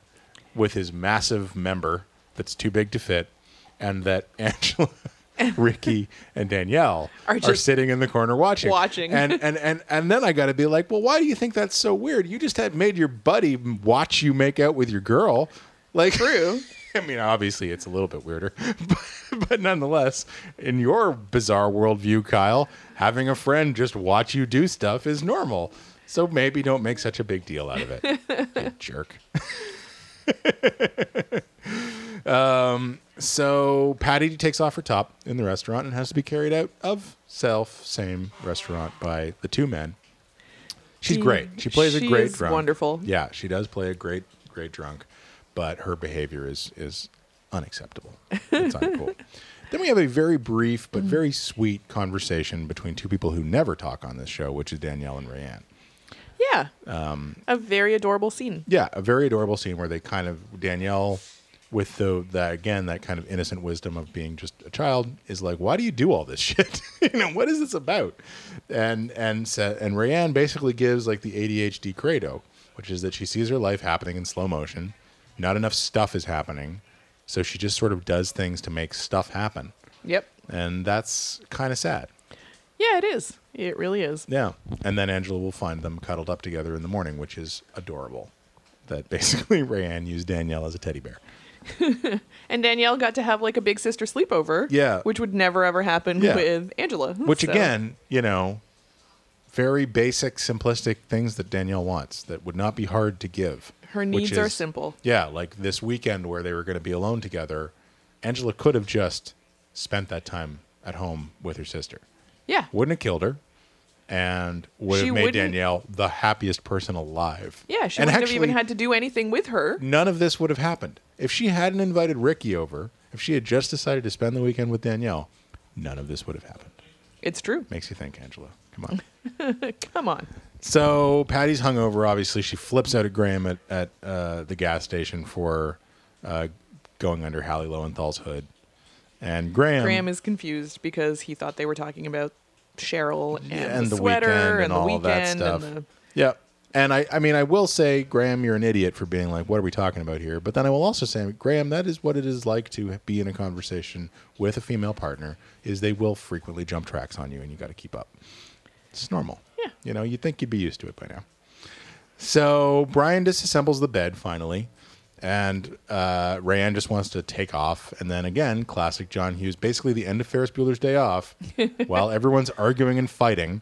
A: with his massive member that's too big to fit, and that Angela, Rickie, and Danielle
B: Are
A: are, sitting in the corner watching.
B: watching.
A: And and and and then I got to be like, well, why do you think that's so weird? You just had made your buddy watch you make out with your girl. Like
B: True.
A: I mean, obviously it's a little bit weirder, but, but nonetheless, in your bizarre worldview, Kyle, having a friend just watch you do stuff is normal. So maybe don't make such a big deal out of it, jerk. Um, so Patty takes off her top in the restaurant and has to be carried out of self same restaurant by the two men. She's
B: She-
A: great. She plays
B: she
A: a great drunk.
B: wonderful.
A: Yeah, she does play a great, great drunk, but her behavior is is unacceptable. It's uncool. then we have a very brief but very sweet conversation between two people who never talk on this show, which is Danielle and Rayanne.
B: Yeah.
A: Um,
B: a very adorable scene.
A: Yeah, a very adorable scene where they kind of Danielle, with the that again that kind of innocent wisdom of being just a child, is like, why do you do all this shit? you know, what is this about? And and and Rayanne basically gives like the ADHD credo, which is that she sees her life happening in slow motion, not enough stuff is happening, so she just sort of does things to make stuff happen,
B: Yep.
A: and that's kind of sad.
B: Yeah, it is. It really is.
A: Yeah. And then Angela will find them cuddled up together in the morning, which is adorable. That basically Rayanne used Danielle as a teddy bear.
B: And Danielle got to have like a big sister sleepover.
A: Yeah.
B: Which would never ever happen
A: Yeah.
B: with Angela.
A: Which
B: So-
A: again, you know, very basic, simplistic things that Danielle wants that would not be hard to give.
B: her
A: which
B: needs are
A: is-
B: simple.
A: Yeah, like this weekend where they were going to be alone together, Angela could have just spent that time at home with her sister.
B: Yeah.
A: Wouldn't have killed her, and would
B: She
A: have made
B: wouldn't-
A: Danielle the happiest person alive.
B: Yeah, she
A: and
B: wouldn't have even had to do anything with her.
A: none of this would have happened if she hadn't invited Rickie over. If she had just decided to spend the weekend with Danielle, none of this would have happened.
B: It's true.
A: Makes you think, Angela. Come on.
B: Come on.
A: So Patty's hungover. Obviously, she flips out at Graham at, at uh, the gas station for uh, going under Hallie Lowenthal's hood, and Graham,
B: Graham is confused because he thought they were talking about Cheryl and,
A: Yeah,
B: the,
A: and the
B: sweater
A: weekend and
B: and, the
A: all
B: weekend
A: that stuff.
B: and the
A: yeah. And I, I mean, I will say, Graham, you're an idiot for being like, what are we talking about here? But then I will also say, Graham, that is what it is like to be in a conversation with a female partner. Is they will frequently jump tracks on you, and you got to keep up. It's normal.
B: Yeah.
A: You know, you'd think you'd be used to it by now. So Brian disassembles the bed finally, and uh, Rayanne just wants to take off. And then again, classic John Hughes, basically the end of Ferris Bueller's Day Off, while everyone's arguing and fighting.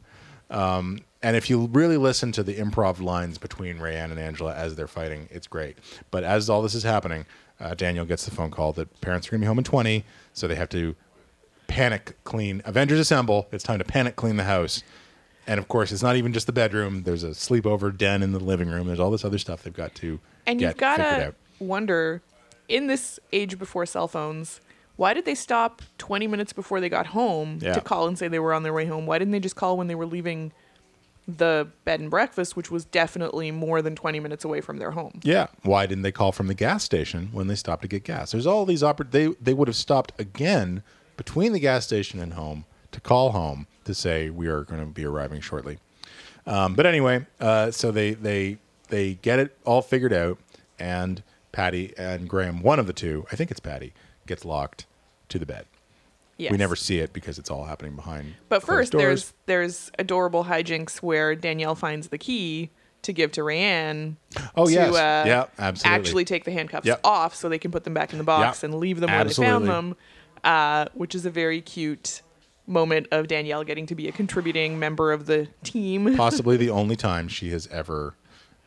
A: Um, and if you really listen to the improv lines between Rayanne and Angela as they're fighting, it's great. But as all this is happening, uh, Danielle gets the phone call that parents are going to be home in 20, so they have to panic clean. Avengers assemble. It's time to panic clean the house. And of course, it's not even just the bedroom. There's a sleepover den in the living room. There's all this other stuff they've got to
B: And
A: get
B: you've got to wonder in this age before cell phones, why did they stop 20 minutes before they got home
A: Yeah.
B: to call and say they were on their way home? Why didn't they just call when they were leaving the bed and breakfast, which was definitely more than 20 minutes away from their home?
A: Yeah. Why didn't they call from the gas station when they stopped to get gas? There's all these oppor- they they would have stopped again between the gas station and home to call home to say we are going to be arriving shortly. Um, but anyway, uh, so they they they get it all figured out, and Patty and Graham, one of the two, I think it's Patty, gets locked to the bed.
B: Yes.
A: We never see it because it's all happening behind.
B: But first,
A: doors.
B: there's there's adorable hijinks where Danielle finds the key to give to Rayanne.
A: Oh,
B: to,
A: yes.
B: uh,
A: Yeah, absolutely.
B: Actually, take the handcuffs
A: Yep.
B: off so they can put them back in the box
A: Yep.
B: and leave them where they found them. uh, which is a very cute moment of Danielle getting to be a contributing member of the team.
A: Possibly the only time she has ever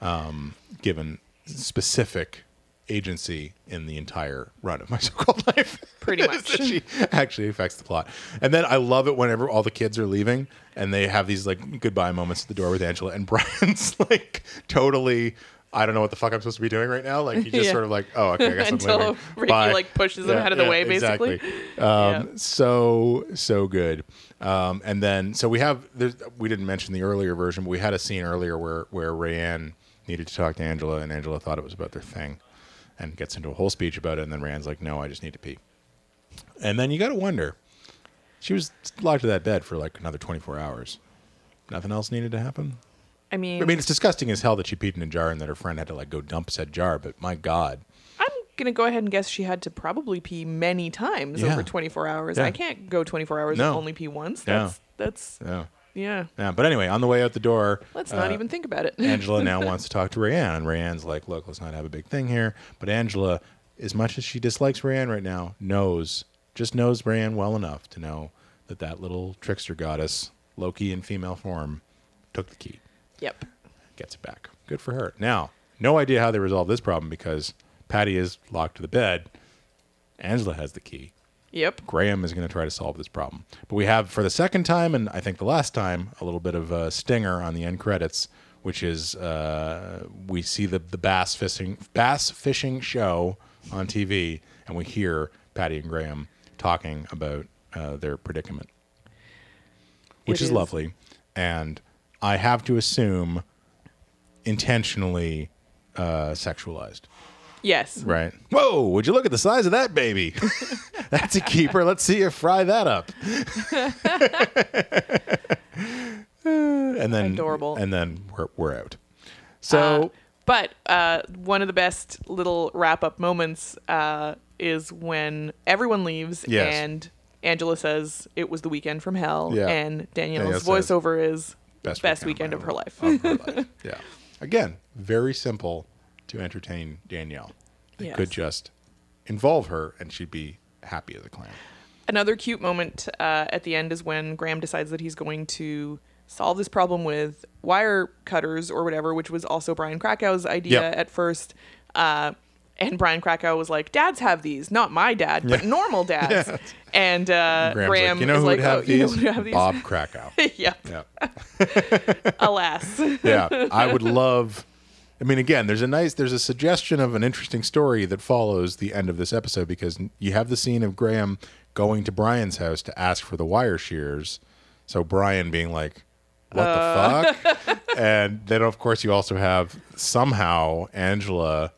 A: um, given specific agency in the entire run of my so-called life.
B: Pretty much.
A: she actually affects the plot. And then I love it whenever all the kids are leaving and they have these like goodbye moments at the door with Angela and Brian's like totally I don't know what the fuck I'm supposed to be doing right now. Like he just
B: Yeah.
A: sort of like, oh, okay, I guess I'm
B: Until. Rickie,
A: Bye.
B: like, pushes him out of the way, basically.
A: Exactly. Um, So so good. Um, and then so we have there's, we didn't mention the earlier version, but we had a scene earlier where where Rayanne needed to talk to Angela, and Angela thought it was about their thing, and gets into a whole speech about it, and then Rayanne's like, no, I just need to pee. And then you got to wonder, she was locked to that bed for like another 24 hours. Nothing else needed to happen.
B: I mean,
A: I mean, it's disgusting as hell that she peed in a jar and that her friend had to like go dump said jar. But my God,
B: I'm gonna go ahead and guess she had to probably pee many times
A: Yeah.
B: over 24 hours.
A: Yeah.
B: I can't go 24 hours
A: No.
B: and only pee once. That's that's
A: yeah,
B: yeah.
A: yeah. But anyway, on the way out the door,
B: Let's not
A: uh,
B: even think about it.
A: Angela now wants to talk to Rayanne, and Rayanne's like, "Look, let's not have a big thing here." But Angela, as much as she dislikes Rayanne right now, knows just knows Rayanne well enough to know that that little trickster goddess, Loki in female form, took the key,
B: yep.
A: gets it back. Good for her. Now, no idea how they resolve this problem because Patty is locked to the bed. Angela has the key.
B: Yep.
A: Graham is going to try to solve this problem. But we have, for the second time, and I think the last time, a little bit of a stinger on the end credits, which is uh, we see the, the bass fishing bass fishing show on TV, and we hear Patty and Graham talking about uh, their predicament, which is
B: is.
A: lovely. And I have to assume intentionally uh, sexualized.
B: Yes.
A: Right. Whoa, would you look at the size of that baby? That's a keeper. Let's see you fry that up. and then
B: Adorable.
A: And then we're we're out. So
B: Uh, but uh, one of the best little wrap up moments uh, is when everyone leaves
A: Yes.
B: and Angela says it was the weekend from hell,
A: Yeah.
B: and Danielle's
A: says,
B: voiceover is
A: best,
B: best weekend of her life.
A: of her life. Yeah. Again, very simple to entertain Danielle. They
B: Yes.
A: could just involve her and she'd be happy as a clam.
B: Another cute moment uh, at the end is when Graham decides that he's going to solve this problem with wire cutters or whatever, which was also Brian Krakow's idea
A: Yep.
B: at first. Uh, and Brian Krakow was like, "Dads have these, not my dad, but normal dads." And uh, Graham
A: like, you know
B: is
A: who
B: like,
A: would have
B: "Oh,
A: these?
B: you know who would have these?"
A: Bob Krakow.
B: yep.
A: Yeah.
B: Alas.
A: yeah, I would love. I mean, again, there's a nice, there's a suggestion of an interesting story that follows the end of this episode because you have the scene of Graham going to Brian's house to ask for the wire shears. So Brian being like, "What the uh. fuck?" and then, of course, you also have somehow Angela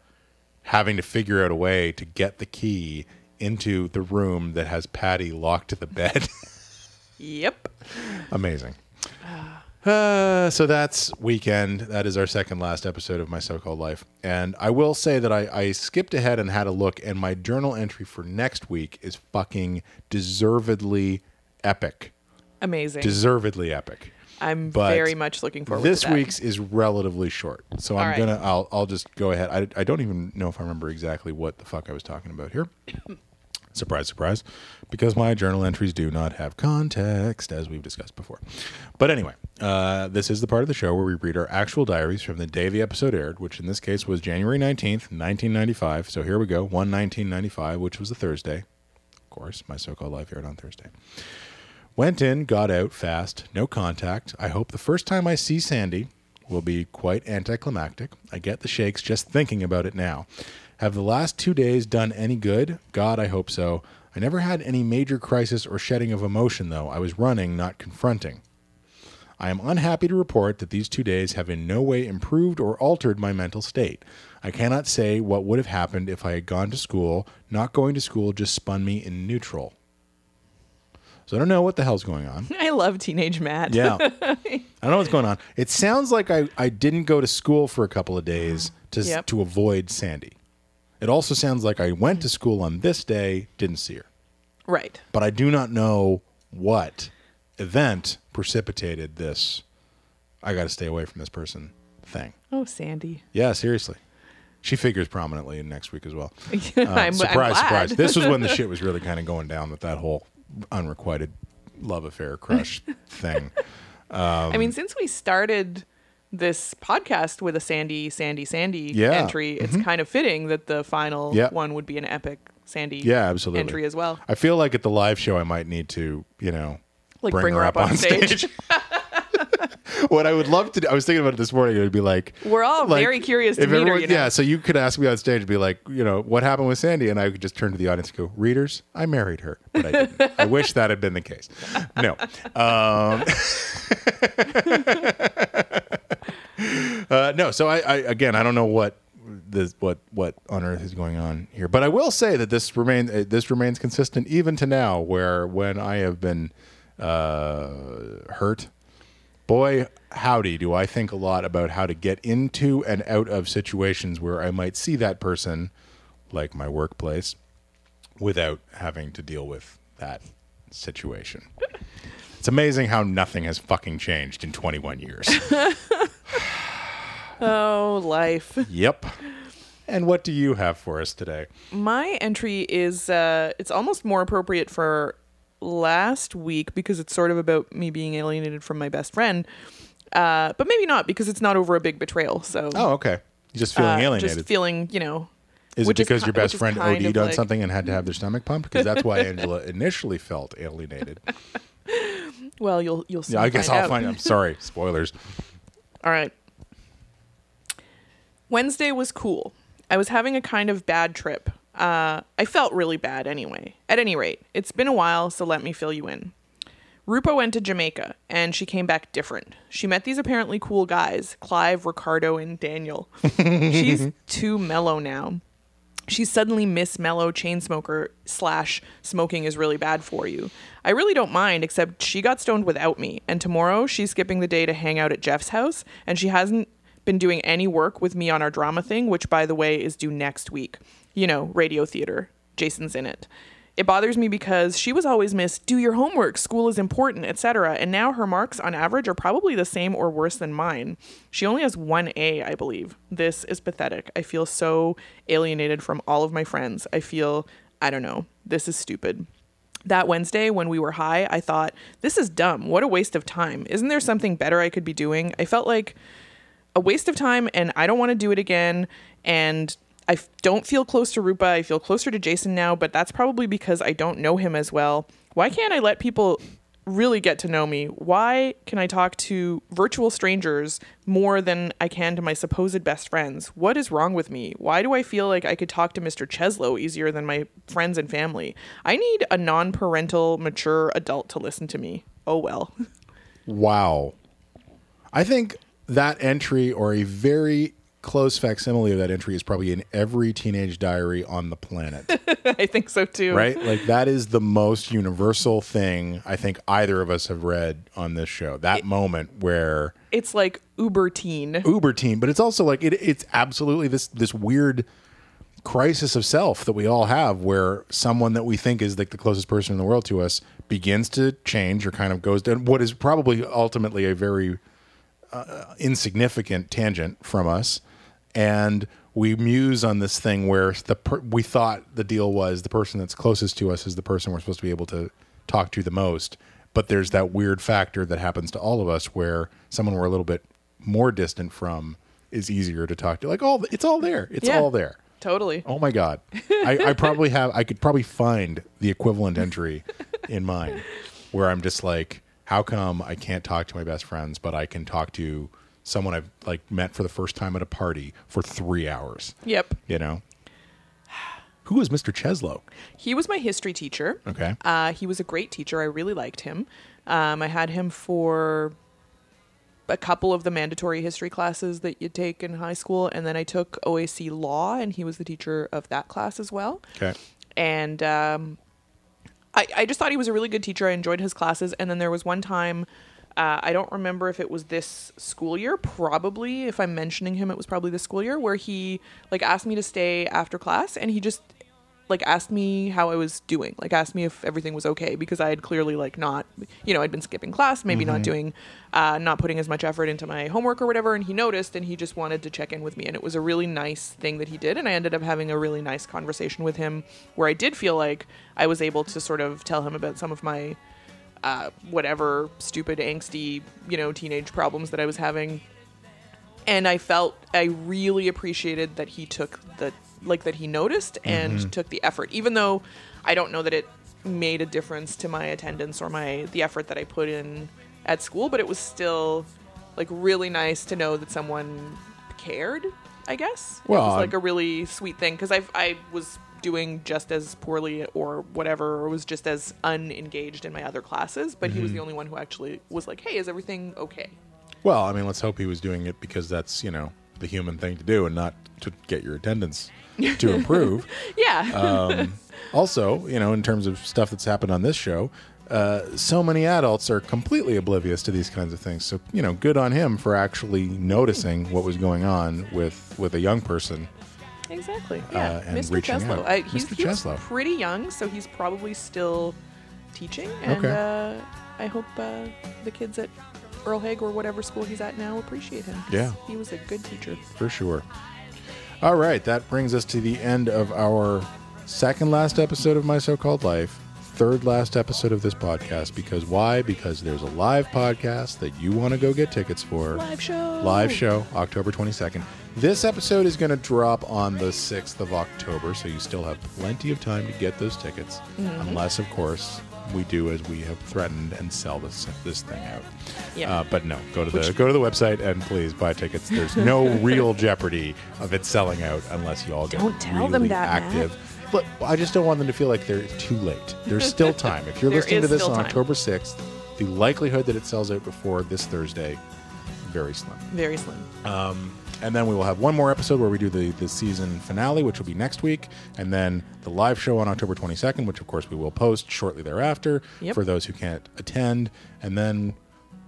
A: having to figure out a way to get the key into the room that has Patty locked to the bed.
B: yep.
A: Amazing. Uh, so that's weekend. That is our second last episode of my so-called life, and I will say that I, I skipped ahead and had a look, and my journal entry for next week is fucking deservedly epic.
B: Amazing.
A: Deservedly epic.
B: I'm
A: but
B: very much looking forward
A: This
B: to that.
A: This week's is relatively short, so I'm
B: right.
A: gonna I'll I'll just go ahead. I I don't even know if I remember exactly what the fuck I was talking about here. Surprise, surprise, because my journal entries do not have context, as we've discussed before. But anyway, uh, this is the part of the show where we read our actual diaries from the day the episode aired, which in this case was January 19th, 1995. So here we go, 1 1995, which was a Thursday. Of course, my so called life aired on Thursday. Went in, got out fast, no contact. I hope the first time I see Sandy will be quite anticlimactic. I get the shakes just thinking about it now. Have the last two days done any good? God, I hope so. I never had any major crisis or shedding of emotion, though. I was running, not confronting. I am unhappy to report that these two days have in no way improved or altered my mental state. I cannot say what would have happened if I had gone to school. Not going to school just spun me in neutral. So I don't know what the hell's going on.
B: I love teenage Matt.
A: Yeah. I don't know what's going on. It sounds like I, I didn't go to school for a couple of days to,
B: Yep.
A: to avoid Sandy. It also sounds like I went to school on this day, didn't see her.
B: Right.
A: But I do not know what event precipitated this I got to stay away from this person thing.
B: Oh, Sandy.
A: Yeah, seriously. She figures prominently in next week as well.
B: I'm,
A: Uh,
B: I'm
A: surprise, surprise. This was when the shit was really kind of going down with that whole unrequited love affair crush thing.
B: I mean, since we started this podcast with a Sandy, Sandy, Sandy
A: Yeah. Mm-hmm.
B: entry, it's kind of fitting that the final
A: Yeah.
B: one would be an epic Sandy
A: Yeah, absolutely.
B: entry as well.
A: I feel like at the live show, I might need to, you know,
B: Like bring, her up, on stage.
A: what I would love to do, I was thinking about it this morning. It would be like,
B: We're all
A: like,
B: very curious to meet her. You know?
A: Yeah, so you could ask me on stage and be like, you know, what happened with Sandy? And I could just turn to the audience and go, readers, I married her. But I didn't. I wish that had been the case. No. Um, uh, no, so I, I, again, I don't know what. This, what what on earth is going on here? But I will say that this remains uh, this remains consistent even to now. Where when I have been uh, hurt, boy, howdy, do I think a lot about how to get into and out of situations where I might see that person, like my workplace, without having to deal with that situation. It's amazing how nothing has fucking changed in 21 years.
B: oh, life.
A: yep. And what do you have for us today?
B: My entry is uh, it's almost more appropriate for last week because it's sort of about me being alienated from my best friend. Uh, but maybe not because it's not over a big betrayal. So
A: Oh, okay. You're just feeling
B: uh,
A: alienated.
B: Just feeling, you know.
A: is it because
B: ki-
A: your best friend OD'd on
B: like-
A: something and had to have their stomach pumped? Because that's why Angela initially felt alienated.
B: Well, you'll you'll see.
A: Yeah, I guess I'll
B: out.
A: find. I'm sorry, spoilers.
B: All right. Wednesday was cool. I was having a kind of bad trip. Uh, I felt really bad anyway. At any rate, it's been a while, so let me fill you in. Rupa went to Jamaica, and she came back different. She met these apparently cool guys Clive, Ricardo, and Daniel. She's too mellow now. She's suddenly Miss Mellow chain smoker slash smoking is really bad for you. I really don't mind, except she got stoned without me, and tomorrow she's skipping the day to hang out at Jeff's house, and she hasn't been doing any work with me on our drama thing, which by the way is due next week. You know, radio theater. Jason's in it. It bothers me because she was always miss do your homework, school is important, etc. And now her marks on average are probably the same or worse than mine. She only has one A, I believe. This is pathetic. I feel so alienated from all of my friends. I feel, I don't know, this is stupid. That Wednesday, when we were high, I thought, this is dumb. What a waste of time. Isn't there something better I could be doing? I felt like a waste of time and I don't want to do it again. And I f- don't feel close to Rupa. I feel closer to Jason now, but that's probably because I don't know him as well. Why can't I let people really get to know me? Why can I talk to virtual strangers more than I can to my supposed best friends? What is wrong with me? Why do I feel like I could talk to Mr. Cheslow easier than my friends and family? I need a non parental, mature adult to listen to me. Oh well.
A: Wow. I think that entry or a very close facsimile of that entry is probably in every teenage diary on the planet.
B: I think so too.
A: right? Like that is the most universal thing I think either of us have read on this show. That moment where
B: It's like uber teen.
A: Uber teen, but it's also like it, it's absolutely this this weird crisis of self that we all have where someone that we think is like the closest person in the world to us begins to change or kind of goes down what is probably ultimately a very uh, insignificant tangent from us and we muse on this thing where the per- we thought the deal was the person that's closest to us is the person we're supposed to be able to talk to the most but there's that weird factor that happens to all of us where someone we're a little bit more distant from is easier to talk to like all it's all there it's
B: Yeah.
A: all there
B: Totally.
A: oh my god I, I probably have i could probably find the equivalent entry in mine where i'm just like how come i can't talk to my best friends but i can talk to someone i've like met for the first time at a party for three hours
B: Yep.
A: you know Who was mr cheslow
B: He was my history teacher.
A: okay
B: Uh, he was a great teacher. I really liked him. Um, I had him for a couple of the mandatory history classes that you take in high school, and then I took OAC law, and he was the teacher of that class as well.
A: okay
B: And um, I, I just thought he was a really good teacher. I enjoyed his classes. And then there was one time, uh, I don't remember if it was this school year, probably, if I'm mentioning him, it was probably this school year, where he like asked me to stay after class, and he just like asked me how I was doing, like asked me if everything was okay because I had clearly like not, you know, I'd been skipping class, maybe not doing, uh, not putting as much effort into my homework or whatever, and he noticed and he just wanted to check in with me, and it was a really nice thing that he did, and I ended up having a really nice conversation with him where I did feel like I was able to sort of tell him about some of my, uh, whatever stupid angsty, you know, teenage problems that I was having. And I felt I really appreciated that he took the like that he noticed and took the effort, even though I don't know that it made a difference to my attendance or my the effort that I put in at school, but it was still like really nice to know that someone cared. I guess it was like a really sweet thing because I I was doing just as poorly or whatever or was just as unengaged in my other classes but he was
A: Mm-hmm.
B: the only one who actually was like hey is everything okay
A: Well, I mean, let's hope he was doing it because that's you know the human thing to do, and not to get your attendance to improve.
B: yeah
A: Uh, also, you know, in terms of stuff that's happened on this show, uh, so many adults are completely oblivious to these kinds of things. So, you know, good on him for actually noticing what was going on with with a young person.
B: Exactly. Yeah,
A: and
B: Mr.
A: reaching
B: Cheslow.
A: out.
B: He's,
A: Mr.
B: he was
A: Cheslow.
B: pretty young, so he's probably still teaching. And
A: Okay.
B: uh, I hope uh, the kids at Earl Haig or whatever school he's at now appreciate him.
A: Yeah.
B: he was a good teacher.
A: for sure. All right, that brings us to the end of our second last episode of My So Called Life, third last episode of this podcast. Because why? Because there's a live podcast that you want to go get tickets for.
B: Live show.
A: Live show, October 22nd. This episode is going to drop on the 6th of October, so you still have plenty of time to get those tickets,
B: Mm-hmm.
A: unless, of course, we do as we have threatened and sell this this thing out.
B: Yeah.
A: Uh, but no, go to the go to the website and please buy tickets. There's no real jeopardy of it selling out unless you all get
B: Don't tell
A: really
B: them that, Matt.
A: active. But I just don't want them to feel like they're too late. There's still time. If you're listening to this on
B: time.
A: October 6th, the likelihood that it sells out before this Thursday very slim.
B: Very slim.
A: And then we will have one more episode where we do the, the season finale, which will be next week. And then the live show on October 22nd, which of course we will post shortly thereafter
B: Yep.
A: for those who can't attend. And then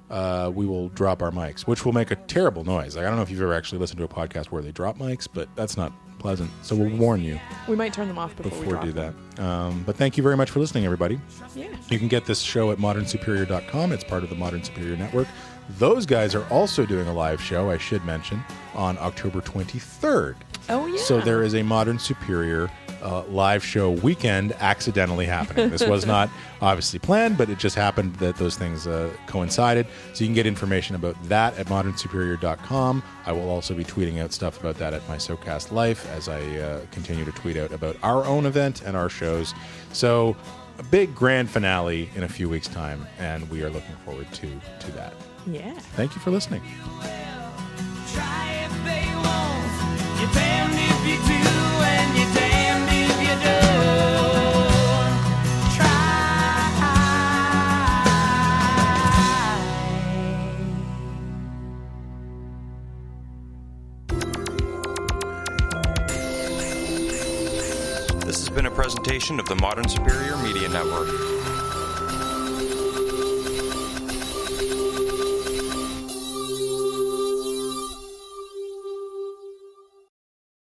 A: uh, we will drop our mics, which will make a terrible noise. Like, I don't know if you've ever actually listened to a podcast where they drop mics, but that's not pleasant. So we'll warn you
B: We might turn them off before, we drop
A: do that. Um, but thank you very much for listening, everybody.
B: Yeah.
A: You can get this show at modernsuperior.com. It's part of the Modern Superior Network. Those guys are also doing a live show, I should mention, on October 23rd.
B: Oh, yeah.
A: So there is a Modern Superior uh, live show weekend accidentally happening. This was not obviously planned, but it just happened that those things uh, coincided. So you can get information about that at modernsuperior.com. I will also be tweeting out stuff about that at my SoCast Life as I uh, continue to tweet out about our own event and our shows. So a big grand finale in a few weeks' time, and we are looking forward to to that.
B: Yeah.
A: Thank you for listening.
C: Try if they won't. You're damned if you do, and you're damned if you don't.
D: This has been a presentation of the Modern Superior Media Network.